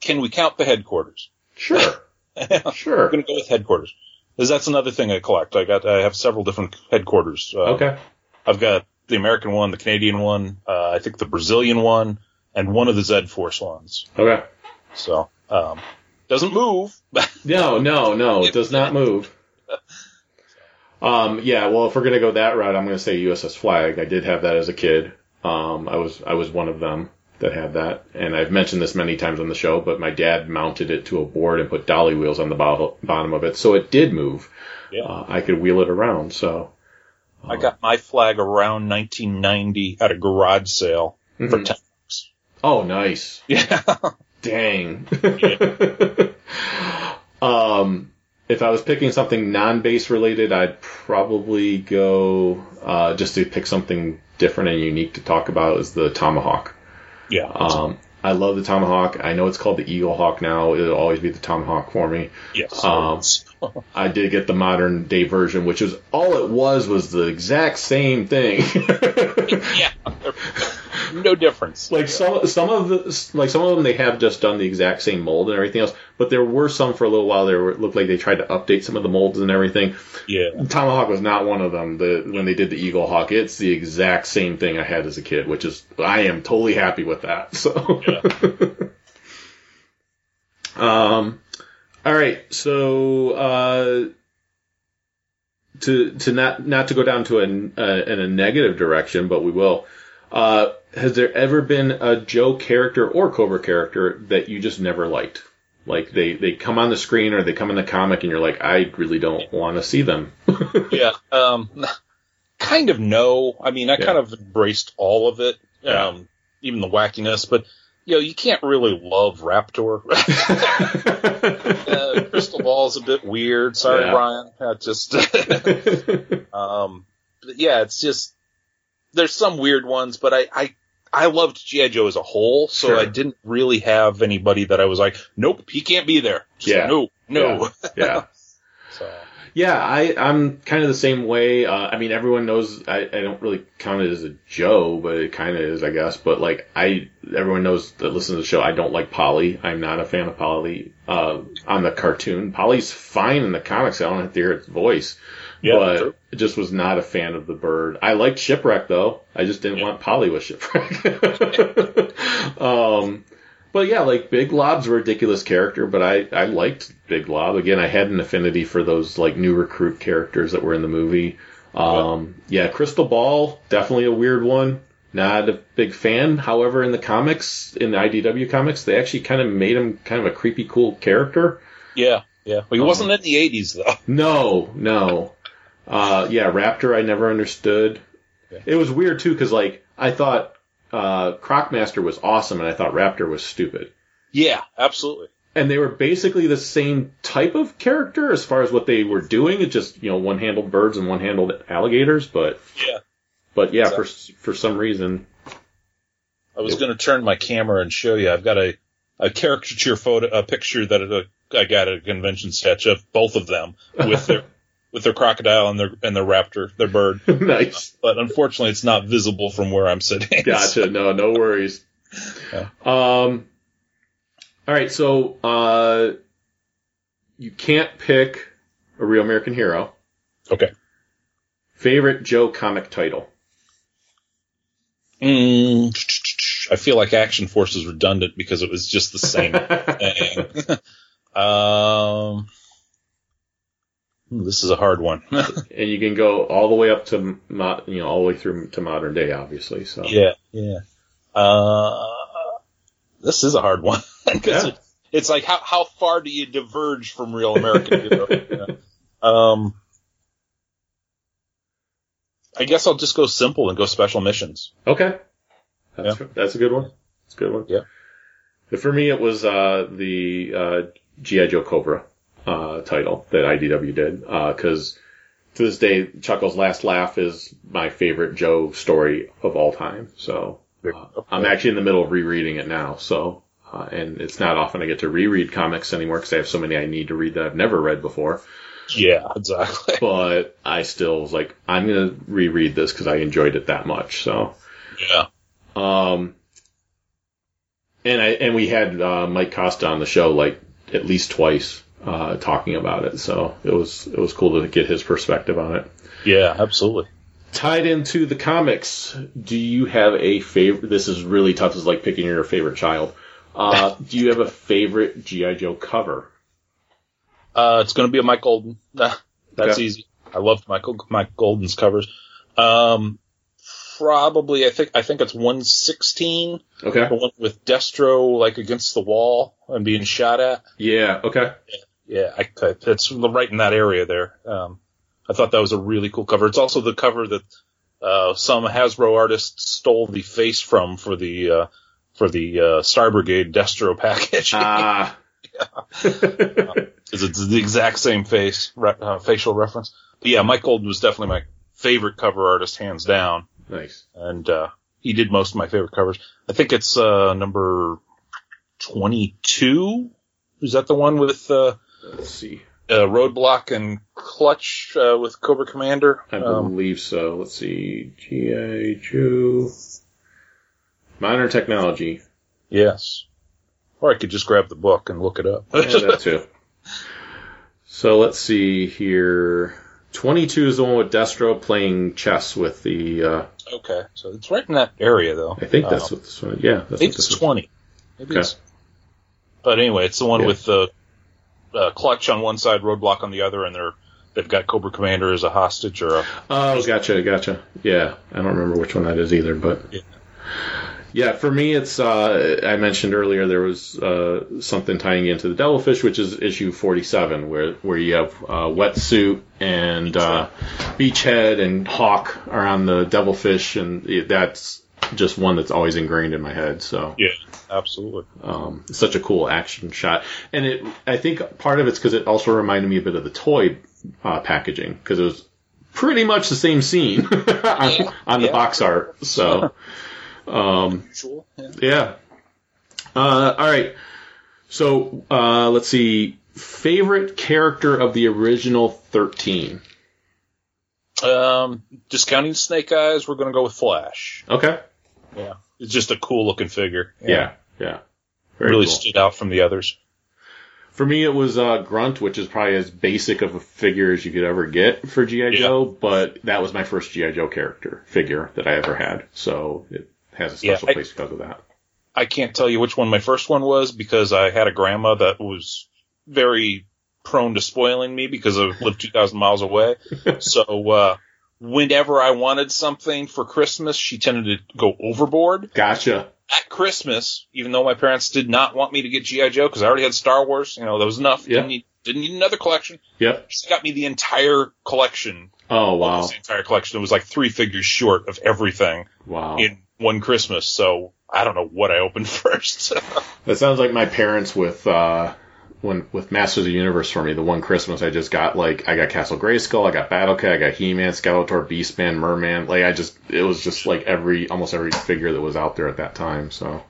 C: Can we count the headquarters?
B: Sure, sure.
C: I'm going to go with headquarters. Because that's another thing I collect. I got, I have several different headquarters. Uh,
B: Okay.
C: I've got the American one, the Canadian one, uh, I think the Brazilian one, and one of the Z Force ones.
B: Okay.
C: So, um, doesn't move.
B: No, no, no. It does not move. Um, yeah. Well, if we're gonna go that route, I'm gonna say USS Flag. I did have that as a kid. Um, I was I was one of them that had that, and I've mentioned this many times on the show. But my dad mounted it to a board and put dolly wheels on the bottom bottom of it, so it did move.
C: Yeah.
B: Uh, I could wheel it around. So
C: I got my flag around 1990 at a garage sale for
B: Mhm.
C: 10
B: Oh, nice.
C: Yeah.
B: Dang. um, if I was picking something non-base related, I'd probably go uh, just to pick something different and unique to talk about is the Tomahawk.
C: yeah.
B: Um, I love the Tomahawk. I know it's called the Eagle Hawk now. It'll always be the Tomahawk for me.
C: yes.
B: um, I did get the modern day version, which was all it was was the exact same thing.
C: yeah. No difference.
B: like some some of the like some of them they have just done the exact same mold and everything else but there were some for a little while there it looked like they tried to update some of the molds and everything.
C: Yeah.
B: tomahawk was not one of them. The when they did the eagle hawk it's the exact same thing i had as a kid which is i am totally happy with that so. Um all right so uh to to not not to go down to a, a in a negative direction but we will uh, has there ever been a Joe character or Cobra character that you just never liked? Like they, they come on the screen or they come in the comic and you're like, I really don't want to see them.
C: yeah. Um, kind of no. I mean, I
B: Yeah.
C: kind of embraced all of it, um, even the wackiness, but you know, you can't really love Raptor. uh, Crystal Ball's a bit weird. Sorry,
B: Yeah.
C: Brian. Uh, just, um, but yeah, it's just, there's some weird ones, but I, I, I loved G.I. Joe as a whole, so
B: Sure.
C: I didn't really have anybody that I was like, nope, he can't be there. Just
B: Yeah.
C: No, no.
B: yeah.
C: so,
B: Yeah, I, I'm kind of the same way. Uh, I mean, everyone knows I, I don't really count it as a Joe, but it kind of is, I guess. But like, I, everyone knows that listens to the show, I don't like Polly. I'm not a fan of Polly, uh, on the cartoon. Polly's fine in the comics. I don't have to hear its voice.
C: Yeah,
B: but
C: true.
B: Just was not a fan of the bird. I liked Shipwreck though. I just didn't want Polly with Shipwreck. um, but yeah, like Big Lob's a ridiculous character, but I, I liked Big Lob. Again, I had an affinity for those like new recruit characters that were in the movie. Um, yeah, Crystal Ball, definitely a weird one. Not a big fan. However, in the comics, in the IDW comics, they actually kind of made him kind of a creepy, cool character.
C: yeah, yeah. Well, he
B: Um,
C: wasn't in the 80s though.
B: No, no. Uh, yeah, Raptor I never understood. It was weird too because like I thought uh, Crocmaster was awesome and I thought Raptor was stupid.
C: Yeah, absolutely.
B: And they were basically the same type of character as far as what they were doing. It's just you know one-handled birds and one-handled alligators, but
C: Yeah.
B: but yeah, for for some reason,
C: I was going to turn my camera and show you. I've got a, a caricature photo, a picture that uh, I got at a convention sketch of both of them with their with their crocodile and their and their raptor, their bird.
B: nice.
C: But unfortunately, it's not visible from where I'm sitting.
B: Gotcha. No, no worries.
C: Yeah.
B: Um. All right. So, uh, you can't pick a real American hero.
C: Okay.
B: Favorite Joe comic title.
C: Mm, I feel like Action Force is redundant because it was just the same thing. um, this is a hard one.
B: And you can go all the way up to mo- you know all the way through to modern day, obviously. So
C: Yeah, yeah. Uh, this is a hard one because
B: Yeah.
C: it, it's like how how far do you diverge from real American hero? Um, I guess I'll just go simple and go special missions.
B: Okay. That's that's a good one. That's a good one.
C: Yeah.
B: But for me, it was uh, the uh, GI Joe Cobra uh, title that IDW did because to this day, Chuckle's Last Laugh is my favorite Joe story of all time. So uh, I'm actually in the middle of rereading it now. So uh, and it's not often I get to reread comics anymore because I have so many I need to read that I've never read before.
C: Yeah, exactly.
B: But I still was like, I'm gonna reread this because I enjoyed it that much. So
C: Yeah.
B: um, and I and we had uh, Mike Costa on the show like at least twice uh, talking about it. So it was it was cool to get his perspective on it.
C: Yeah, absolutely.
B: Tied into the comics, do you have a favorite? This is really tough. It's like picking your favorite child. Uh, do you have a favorite GI Joe cover?
C: Uh, it's going to be a Mike Golden. Nah, that's
B: Okay.
C: easy. I loved Michael Mike Golden's covers. Um, probably I think I think it's 116,
B: Okay.
C: the one with Destro like against the wall and being shot at.
B: Yeah. Okay.
C: Yeah, I, it's right in that area there. Um, I thought that was a really cool cover. It's also the cover that uh, some Hasbro artists stole the face from for the uh, for the uh, Star Brigade Destro package.
B: Ah.
C: 'Cause it's the exact same face, re- uh, facial reference. But yeah, Mike Golden was definitely my favorite cover artist, hands down.
B: nice.
C: And, uh, he did most of my favorite covers. I think it's, uh, number 22. Is that the one with, uh,
B: Let's see.
C: uh, Roadblock and Clutch, uh, with Cobra Commander?
B: I
C: Um,
B: believe so. Let's see. GI Joe. Modern technology.
C: yes. Or I could just grab the book and look it up.
B: Yeah, that too. So let's see here. 22 is the one with Destro playing chess with the, uh,
C: okay. So it's right in that area though.
B: I think that's
C: Um,
B: what this one, yeah. That's what this
C: it's 20. Maybe
B: Okay.
C: it's, but anyway, it's the one
B: Yeah.
C: with the uh, clutch on one side, roadblock on the other, and they're they've got Cobra Commander as a hostage or a
B: Oh, gotcha, gotcha. Yeah, I don't remember which one that is either, but
C: Yeah.
B: yeah, for me, it's uh, I mentioned earlier there was uh, something tying into the Devilfish, which is issue forty-seven, where where you have uh, wetsuit and uh, Beachhead and Hawk are on the Devilfish, and that's just one that's always ingrained in my head. So
C: yeah, absolutely.
B: um, such a cool action shot, and it I think part of it's because it also reminded me a bit of the toy uh, packaging because it was pretty much the same scene on, on the
C: Yeah.
B: box art. So
C: Usual. Yeah.
B: yeah. Uh, all right. So uh, let's see. Favorite character of the original thirteen.
C: Um, discounting Snake Eyes, we're going to go with Flash.
B: Okay.
C: Yeah, it's just a cool looking figure.
B: Yeah. Yeah. Very
C: really
B: cool.
C: stood out from the others.
B: For me, it was uh, Grunt, which is probably as basic of a figure as you could ever get for GI
C: Yeah.
B: Joe. But that was my first GI Joe character figure that I ever had, so it has a
C: Yeah,
B: special
C: I-
B: place because of that.
C: I can't tell you which one my first one was because I had a grandma that was very prone to spoiling me because I lived 2,000 miles away. so, uh, whenever I wanted something for Christmas, she tended to go overboard.
B: Gotcha.
C: At Christmas, even though my parents did not want me to get G.I. Joe because I already had Star Wars, you know, that was enough.
B: Yeah.
C: Didn't need, didn't need another collection.
B: Yep.
C: She got me the entire collection.
B: Oh wow.
C: The entire collection. It was like three figures short of everything
B: Wow.
C: in one Christmas. So I don't know what I opened first.
B: That sounds like my parents with uh when with Masters of the Universe for me. The one Christmas I just got like I got Castle Grayskull, I got Battle Cat, I got He Man, Skeletor, Beastman, Merman. Like I just it was just like every almost every figure that was out there at that time. So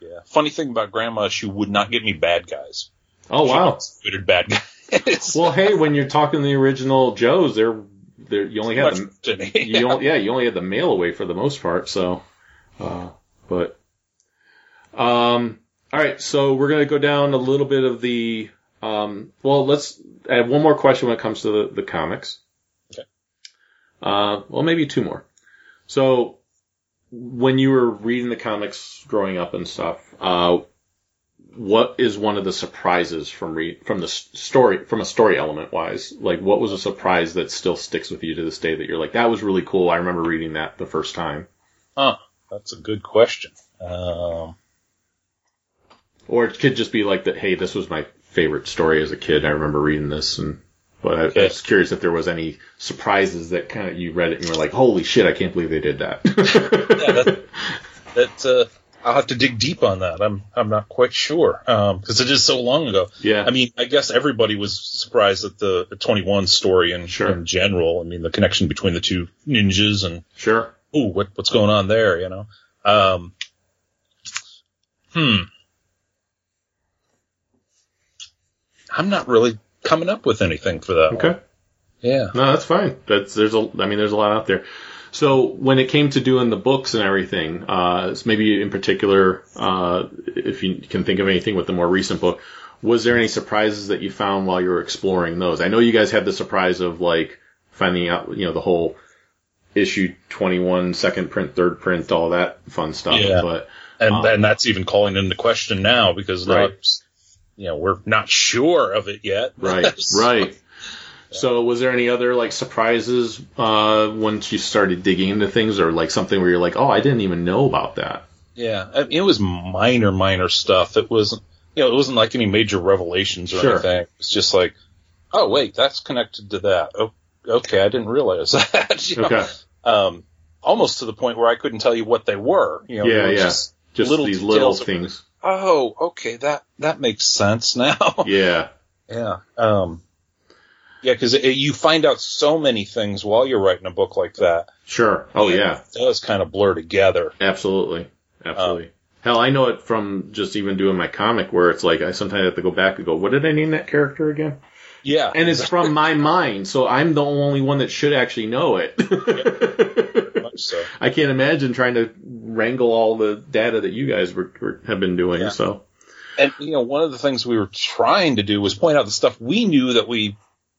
C: Yeah. Funny thing about grandma, she would not get me bad guys.
B: oh
C: She
B: wow.
C: Considered bad guys.
B: Well, hey, when you're talking the original Joes, they're they're you only had
C: to me.
B: You only, yeah, you only had the mail away for the most part. So, uh, but um, all right. So we're gonna go down a little bit of the um. Well, let's. I have one more question when it comes to the, the comics.
C: Okay.
B: Uh, well, maybe two more. So, when you were reading the comics growing up and stuff, uh, what is one of the surprises from re- from the story from a story element wise? Like, what was a surprise that still sticks with you to this day that you're like, that was really cool. I remember reading that the first time.
C: Huh. That's a good question. Um,
B: Or it could just be like that. Hey, this was my favorite story as a kid. I remember reading this, and but I, I was curious if there was any surprises that kind of you read it and you were like, holy shit, I can't believe they did that.
C: yeah, that, that uh, I'll have to dig deep on that. I'm I'm not quite sure because it is so long ago.
B: Yeah.
C: I mean, I guess everybody was surprised at the, the 21 story in,
B: Sure.
C: in general. I mean, the connection between the two ninjas and
B: Sure.
C: ooh, what what's going on there? You know. Um, hmm. I'm not really coming up with anything for that. one.
B: Okay.
C: Yeah.
B: No, that's fine. That's there's a I mean there's a lot out there. So when it came to doing the books and everything, uh, maybe in particular, uh, if you can think of anything with the more recent book, was there any surprises that you found while you were exploring those? I know you guys had the surprise of like finding out, you know, the whole issue 21, second print, third print, all that fun stuff.
C: Yeah.
B: But
C: And
B: Um,
C: and that's even calling into question now because
B: Right.
C: You know we're not sure of it yet.
B: Right,
C: So-
B: right. So, was there any other like surprises uh, once you started digging into things, or like something where you're like, "Oh, I didn't even know about that."
C: Yeah, I mean, it was minor, minor stuff. It wasn't, you know, it wasn't like any major revelations or
B: Sure.
C: anything. It's just like, oh wait, that's connected to that. Oh, okay, I didn't realize that. you know?
B: Okay,
C: Um, almost to the point where I couldn't tell you what they were. You know,
B: Yeah, yeah.
C: Just,
B: just
C: little
B: these little
C: details that were-
B: things.
C: Oh, okay, that that makes sense now.
B: Yeah,
C: yeah. Um, yeah, because you find out so many things while you're writing a book like that.
B: sure. Oh yeah,
C: It does kind of blur together.
B: absolutely, absolutely. Hell, I know it from just even doing my comic, where it's like I sometimes have to go back and go, "What did I name that character again?"
C: Yeah,
B: And it's from my mind, so I'm the only one that should actually know it.
C: much so.
B: I can't imagine trying to wrangle all the data that you guys were, were have been doing.
C: Yeah.
B: So
C: And you know, one of the things we were trying to do was point out the stuff we knew that we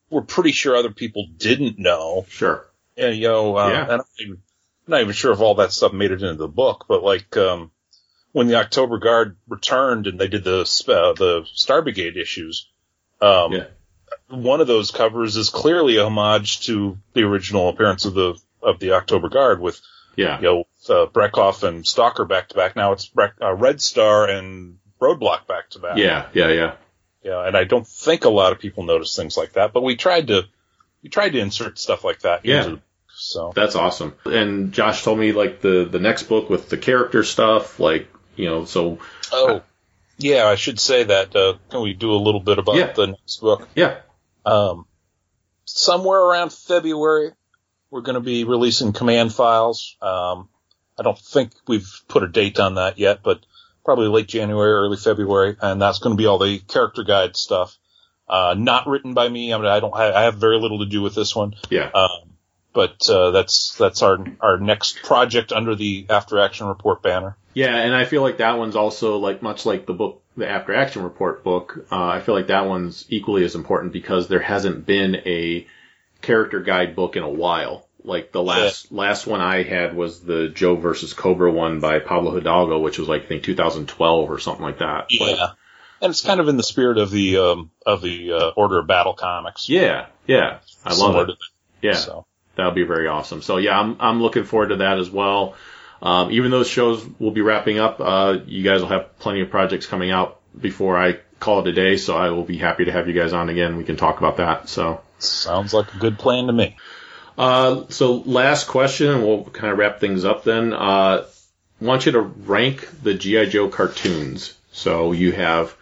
C: were pretty sure other people didn't know.
B: sure.
C: And you know, uh,
B: Yeah.
C: and I'm not even- I'm not even sure if all that stuff made it into the book, but like um, when the October Guard returned and they did the uh, the Star Brigade issues, um,
B: Yeah.
C: one of those covers is clearly a homage to the original appearance of the of the October Guard with
B: Yeah.
C: you know uh, Brekhov and Stalker back to back. Now it's Brek- uh, Red Star and Roadblock back to back.
B: Yeah, yeah, yeah.
C: Yeah, and I don't think a lot of people notice things like that, but we tried to we tried to insert stuff like that
B: Yeah.
C: into so
B: That's awesome. And Josh told me like the the next book with the character stuff, like you know, so
C: Oh yeah, I should say that uh can we do a little bit about
B: Yeah.
C: the next book?
B: yeah,
C: Um somewhere around February we're gonna be releasing command files. Um I don't think we've put a date on that yet, but probably late January, early February, and that's going to be all the character guide stuff. Uh, not written by me. I mean, I don't. Have, I have very little to do with this one.
B: yeah,
C: Um, but uh, that's that's our our next project under the After Action Report banner.
B: yeah. And I feel like that one's also like much like the book, the After Action Report book. Uh, I feel like that one's equally as important because there hasn't been a character guide book in a while. Like the last last one I had was the Joe versus Cobra one by Pablo Hidalgo, which was like I think 2012 or something like that. But-
C: and it's kind of in the spirit of the um, of the uh, Order of Battle comics.
B: yeah, yeah. I love it. Yeah.
C: So
B: That would be very awesome. So yeah, I'm I'm looking forward to that as well. Um, even those shows will be wrapping up. Uh, you guys will have plenty of projects coming out before I call it a day. So I will be happy to have you guys on again. We can talk about that. So,
C: sounds like a good plan to me.
B: uh, so last question, and we'll kind of wrap things up then. Uh, want you to rank the GI Joe cartoons. So you have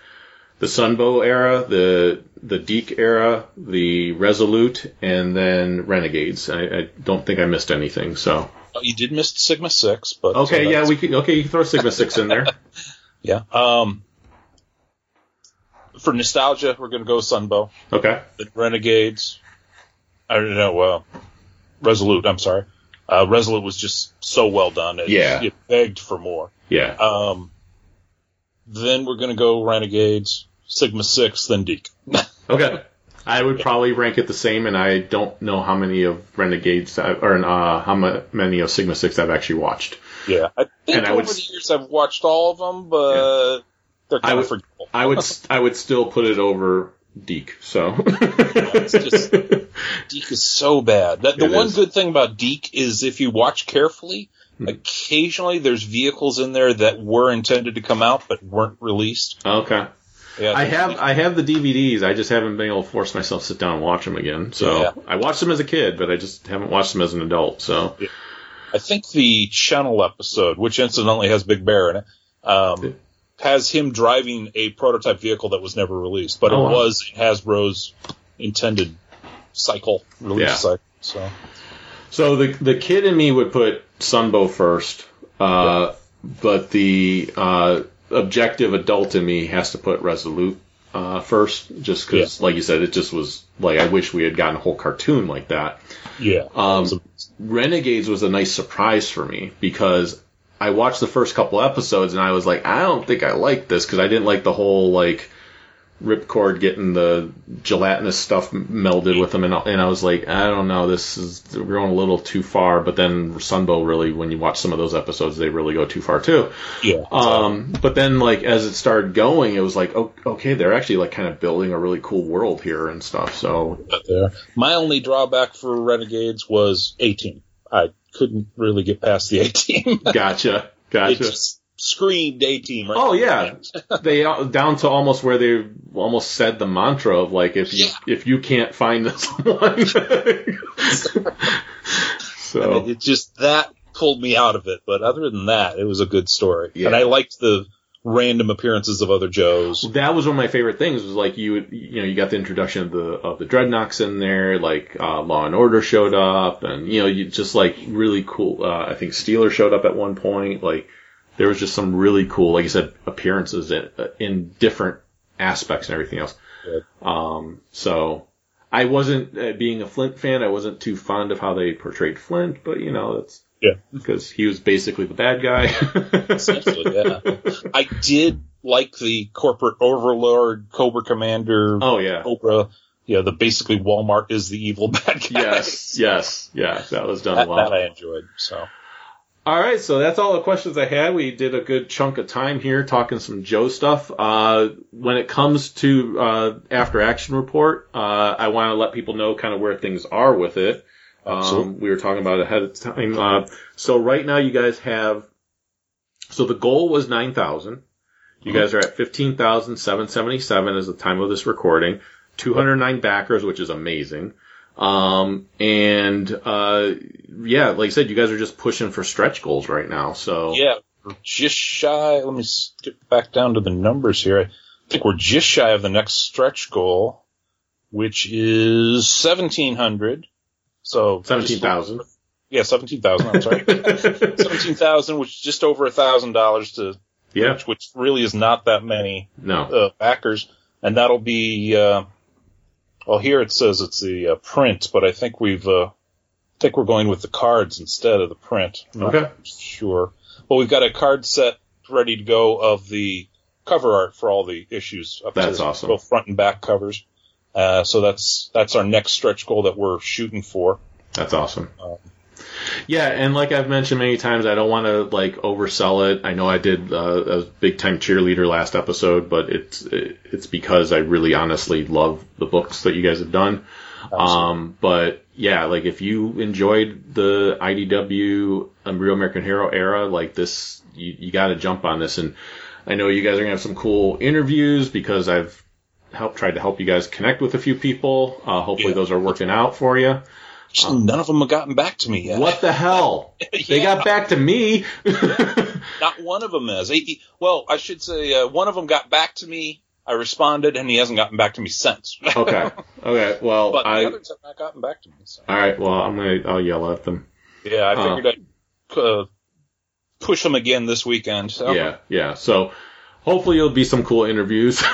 B: the Sunbow era, the the DiC era, the Resolute, and then Renegades. I, I don't think I missed anything. So.
C: Oh, you did miss Sigma Six, but uh,
B: Okay, yeah, we can. Okay, you can throw Sigma Six in there.
C: yeah. Um, for nostalgia, we're going to go Sunbow.
B: Okay,
C: the Renegades. I don't know. Uh, Resolute. I'm sorry. Uh, Resolute was just so well done. It,
B: Yeah.
C: it begged for more.
B: yeah,
C: Um, then we're gonna go Renegades, Sigma Six, then DiC.
B: okay. I would probably rank it the same, and I don't know how many of Renegades I, or uh, how ma- many of Sigma Six I've actually watched.
C: yeah, I think
B: And I
C: over
B: would
C: the years I've watched all of them, but they're
B: I
C: kind
B: would-
C: of forgettable.
B: I would I would still put it over DiC. So
C: it's just- DiC is so bad. That, the
B: It
C: one
B: is.
C: good thing about DiC is if you watch carefully,
B: Hmm.
C: occasionally there's vehicles in there that were intended to come out but weren't released.
B: okay.
C: Yeah,
B: I have I have the DVDs. I just haven't been able to force myself to sit down and watch them again. So
C: Yeah.
B: I watched them as a kid, but I just haven't watched them as an adult. So
C: I think the Channel episode, which incidentally has Big Bear in it, um, has him driving a prototype vehicle that was never released, but
B: Oh,
C: it
B: wow.
C: was Hasbro's intended cycle release
B: Yeah.
C: cycle. So
B: So the the kid in me would put Sunbow first, uh, but the uh, objective adult in me has to put Resolute uh, first, just because, like you said, it just was like I wish we had gotten a whole cartoon like that.
C: yeah,
B: Um, Renegades was a nice surprise for me because I watched the first couple episodes and I was like, I don't think I like this because I didn't like the whole like ripcord getting the gelatinous stuff melded with them and, and I was like, I don't know, this is we're going a little too far. But then Sunbow really, when you watch some of those episodes, they really go too far too.
C: yeah,
B: Um, but then like as it started going, it was like, oh, okay, they're actually like kind of building a really cool world here and stuff. So
C: there. My only drawback for Renegades was 18. I couldn't really get past the 18.
B: gotcha,
C: it
B: gotcha.
C: just screamed 18. Right
B: Oh yeah, they down to almost where they almost said the mantra of like if you
C: Yeah.
B: if you can't find this one. so
C: it just that pulled me out of it. But other than that, it was a good story,
B: Yeah.
C: and I liked the random appearances of other Joes.
B: that was one of my favorite things. Was like you you know you got the introduction of the of the dreadnoks in there, like uh, Law and Order showed up, and you know you just like really cool. Uh, I think Steeler showed up at one point. Like there was just some really cool, like you said, appearances in, in different aspects and everything else. Um, so I wasn't uh, being a Flint fan. I wasn't too fond of how they portrayed Flint, but you know that's
C: Yeah.
B: because he was basically the bad guy.
C: Essentially, yeah. I did like the corporate overlord, Cobra Commander,
B: oh yeah.
C: Cobra. Yeah, the basically Walmart is the evil bad guy.
B: Yes, yes, yeah. That was done
C: that,
B: well.
C: that I enjoyed. So
B: All right, so that's all the questions I had. We did a good chunk of time here talking some Joe stuff. Uh, when it comes to uh, after action report, uh, I want to let people know kind of where things are with it. Um, we were talking about ahead of time. Uh, so right now you guys have, so the goal was 9,000. You guys are at 15,777 as the time of this recording. 209 backers, which is amazing. Um, and, uh, yeah, like I said, you guys are just pushing for stretch goals right now. So
C: yeah, just shy. Let me get back down to the numbers here. I think we're just shy of the next stretch goal, which is 1700. So
B: seventeen thousand.
C: Yeah, seventeen thousand. I'm sorry, seventeen thousand, which is just over a thousand dollars to
B: yeah,
C: which, which, really is not that many
B: no
C: uh, backers, and that'll be. Uh, well, here it says it's the uh, print, but I think we've uh, I think we're going with the cards instead of the print.
B: okay,
C: sure. Well, we've got a card set ready to go of the cover art for all the issues. Up
B: That's
C: to
B: awesome.
C: Both front and back covers. Uh, so that's that's our next stretch goal that we're shooting for.
B: That's awesome.
C: Um,
B: Yeah, and like I've mentioned many times, I don't want to like oversell it. I know I did uh, a big time cheerleader last episode, but it's it's because I really honestly love the books that you guys have done. Um, but yeah, like if you enjoyed the IDW Unreal American Hero era, like this, you, you got to jump on this. And I know you guys are gonna have some cool interviews because I've helped tried to help you guys connect with a few people. Uh, hopefully
C: Yeah.
B: those are working out for you.
C: just none of them have gotten back to me yet.
B: What the hell? They got back to me.
C: Not one of them has. He- Well, I should say uh, one of them got back to me. I responded, and he hasn't gotten back to me since.
B: okay. Okay. Well,
C: but
B: I.
C: others have not gotten back to me. So.
B: All right. Well, I'm gonna. I'll yell at them.
C: Yeah, I
B: Huh.
C: figured I'd uh, push them again this weekend. So.
B: Yeah. Yeah. So hopefully it'll be some cool interviews.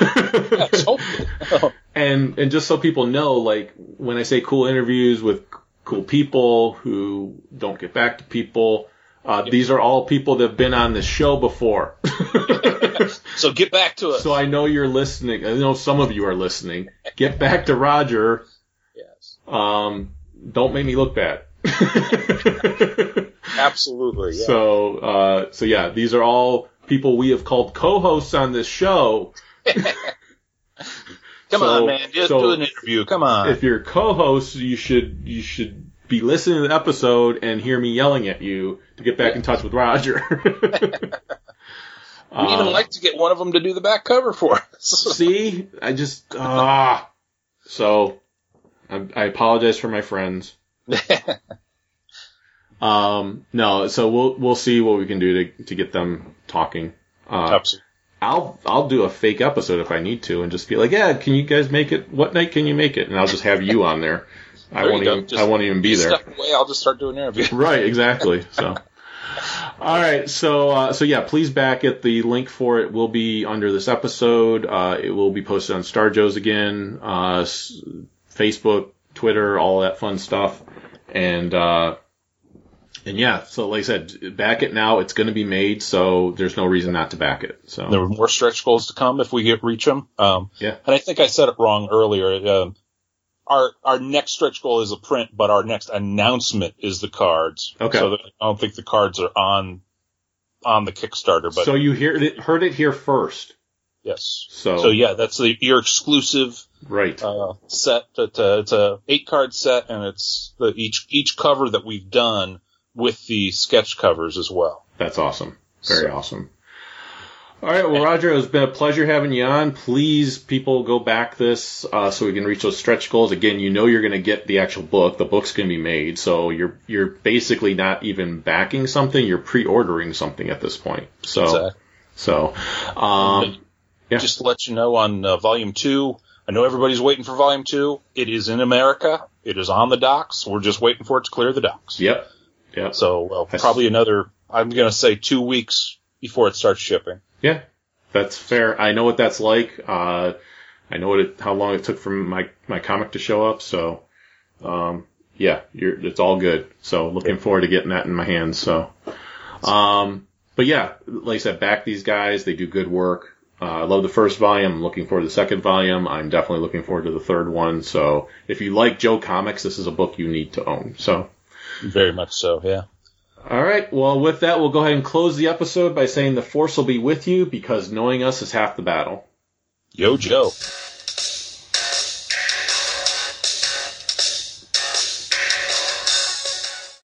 B: And and just so people know, like when I say cool interviews with cool people who don't get back to people, uh, these are all people that have been on this show before.
C: so get back to us.
B: so I know you're listening. I know some of you are listening. Get back to Roger.
C: yes,
B: Um, don't make me look bad.
C: absolutely. Yeah.
B: So, uh, so yeah, these are all people we have called co-hosts on this show.
C: Come
B: so-
C: on, man, just
B: so
C: do an interview. Come on.
B: If you're co-hosts, you should you should be listening to the episode and hear me yelling at you to get back in touch with Roger.
C: We'd even
B: Uh,
C: like to get one of them to do the back cover for us.
B: see, I just ah. So, I, I apologize for my friends. Um, no, so we'll we'll see what we can do to to get them talking. Uh, I'll I'll do a fake episode if I need to, and just be like, yeah, can you guys make it? What night can you make it? And I'll just have you on there. I
C: There you
B: won't even
C: Just-
B: I won't even be there.
C: Away. I'll just start doing interviews.
B: Right, exactly. So, all right. So, uh, so yeah, please back it. The link for it will be under this episode. Uh, it will be posted on Star Joe's again, uh, Facebook, Twitter, all that fun stuff. And, uh, and yeah, so like I said, back it now. It's going to be made, so there's no reason not to back it. So,
C: There were more stretch goals to come if we get reach them. Um,
B: Yeah.
C: And I think I said it wrong earlier. Um, our our next stretch goal is a print, but our next announcement is the cards.
B: Okay.
C: So I don't think the cards are on on the Kickstarter, but
B: so you heard it, heard it here first.
C: yes.
B: So,
C: So yeah, that's the your exclusive
B: right.
C: uh, set. That, uh, it's a eight card set, and it's the each each cover that we've done with the sketch covers as well.
B: That's awesome. Very awesome. All right, well, Roger, it's been a pleasure having you on. Please, people, go back this uh, so we can reach those stretch goals. Again, you know you're going to get the actual book. The book's going to be made, so you're you're basically not even backing something. You're pre-ordering something at this point. So
C: Exactly.
B: so um, Yeah.
C: Just to let you know on uh, volume two, I know everybody's waiting for volume two. It is in America. It is on the docks. We're just waiting for it to clear the docks.
B: yep, yep.
C: So well,
B: That's-
C: probably another. I'm going to say two weeks before it starts shipping.
B: Yeah, that's fair. I know what that's like. Uh, I know what it, how long it took for my, my comic to show up. So, um, yeah, you're, it's all good. So looking forward to getting that in my hands. So, um, but yeah, like I said, back these guys. They do good work. Uh, I love the first volume. I'm looking forward to the second volume. I'm definitely looking forward to the third one. So if you like Joe Comics, this is a book you need to own. So.
C: Very much so. Yeah.
B: All right. Well, with that, we'll go ahead and close the episode by saying the force will be with you because knowing us is half the battle.
C: Yo, Joe.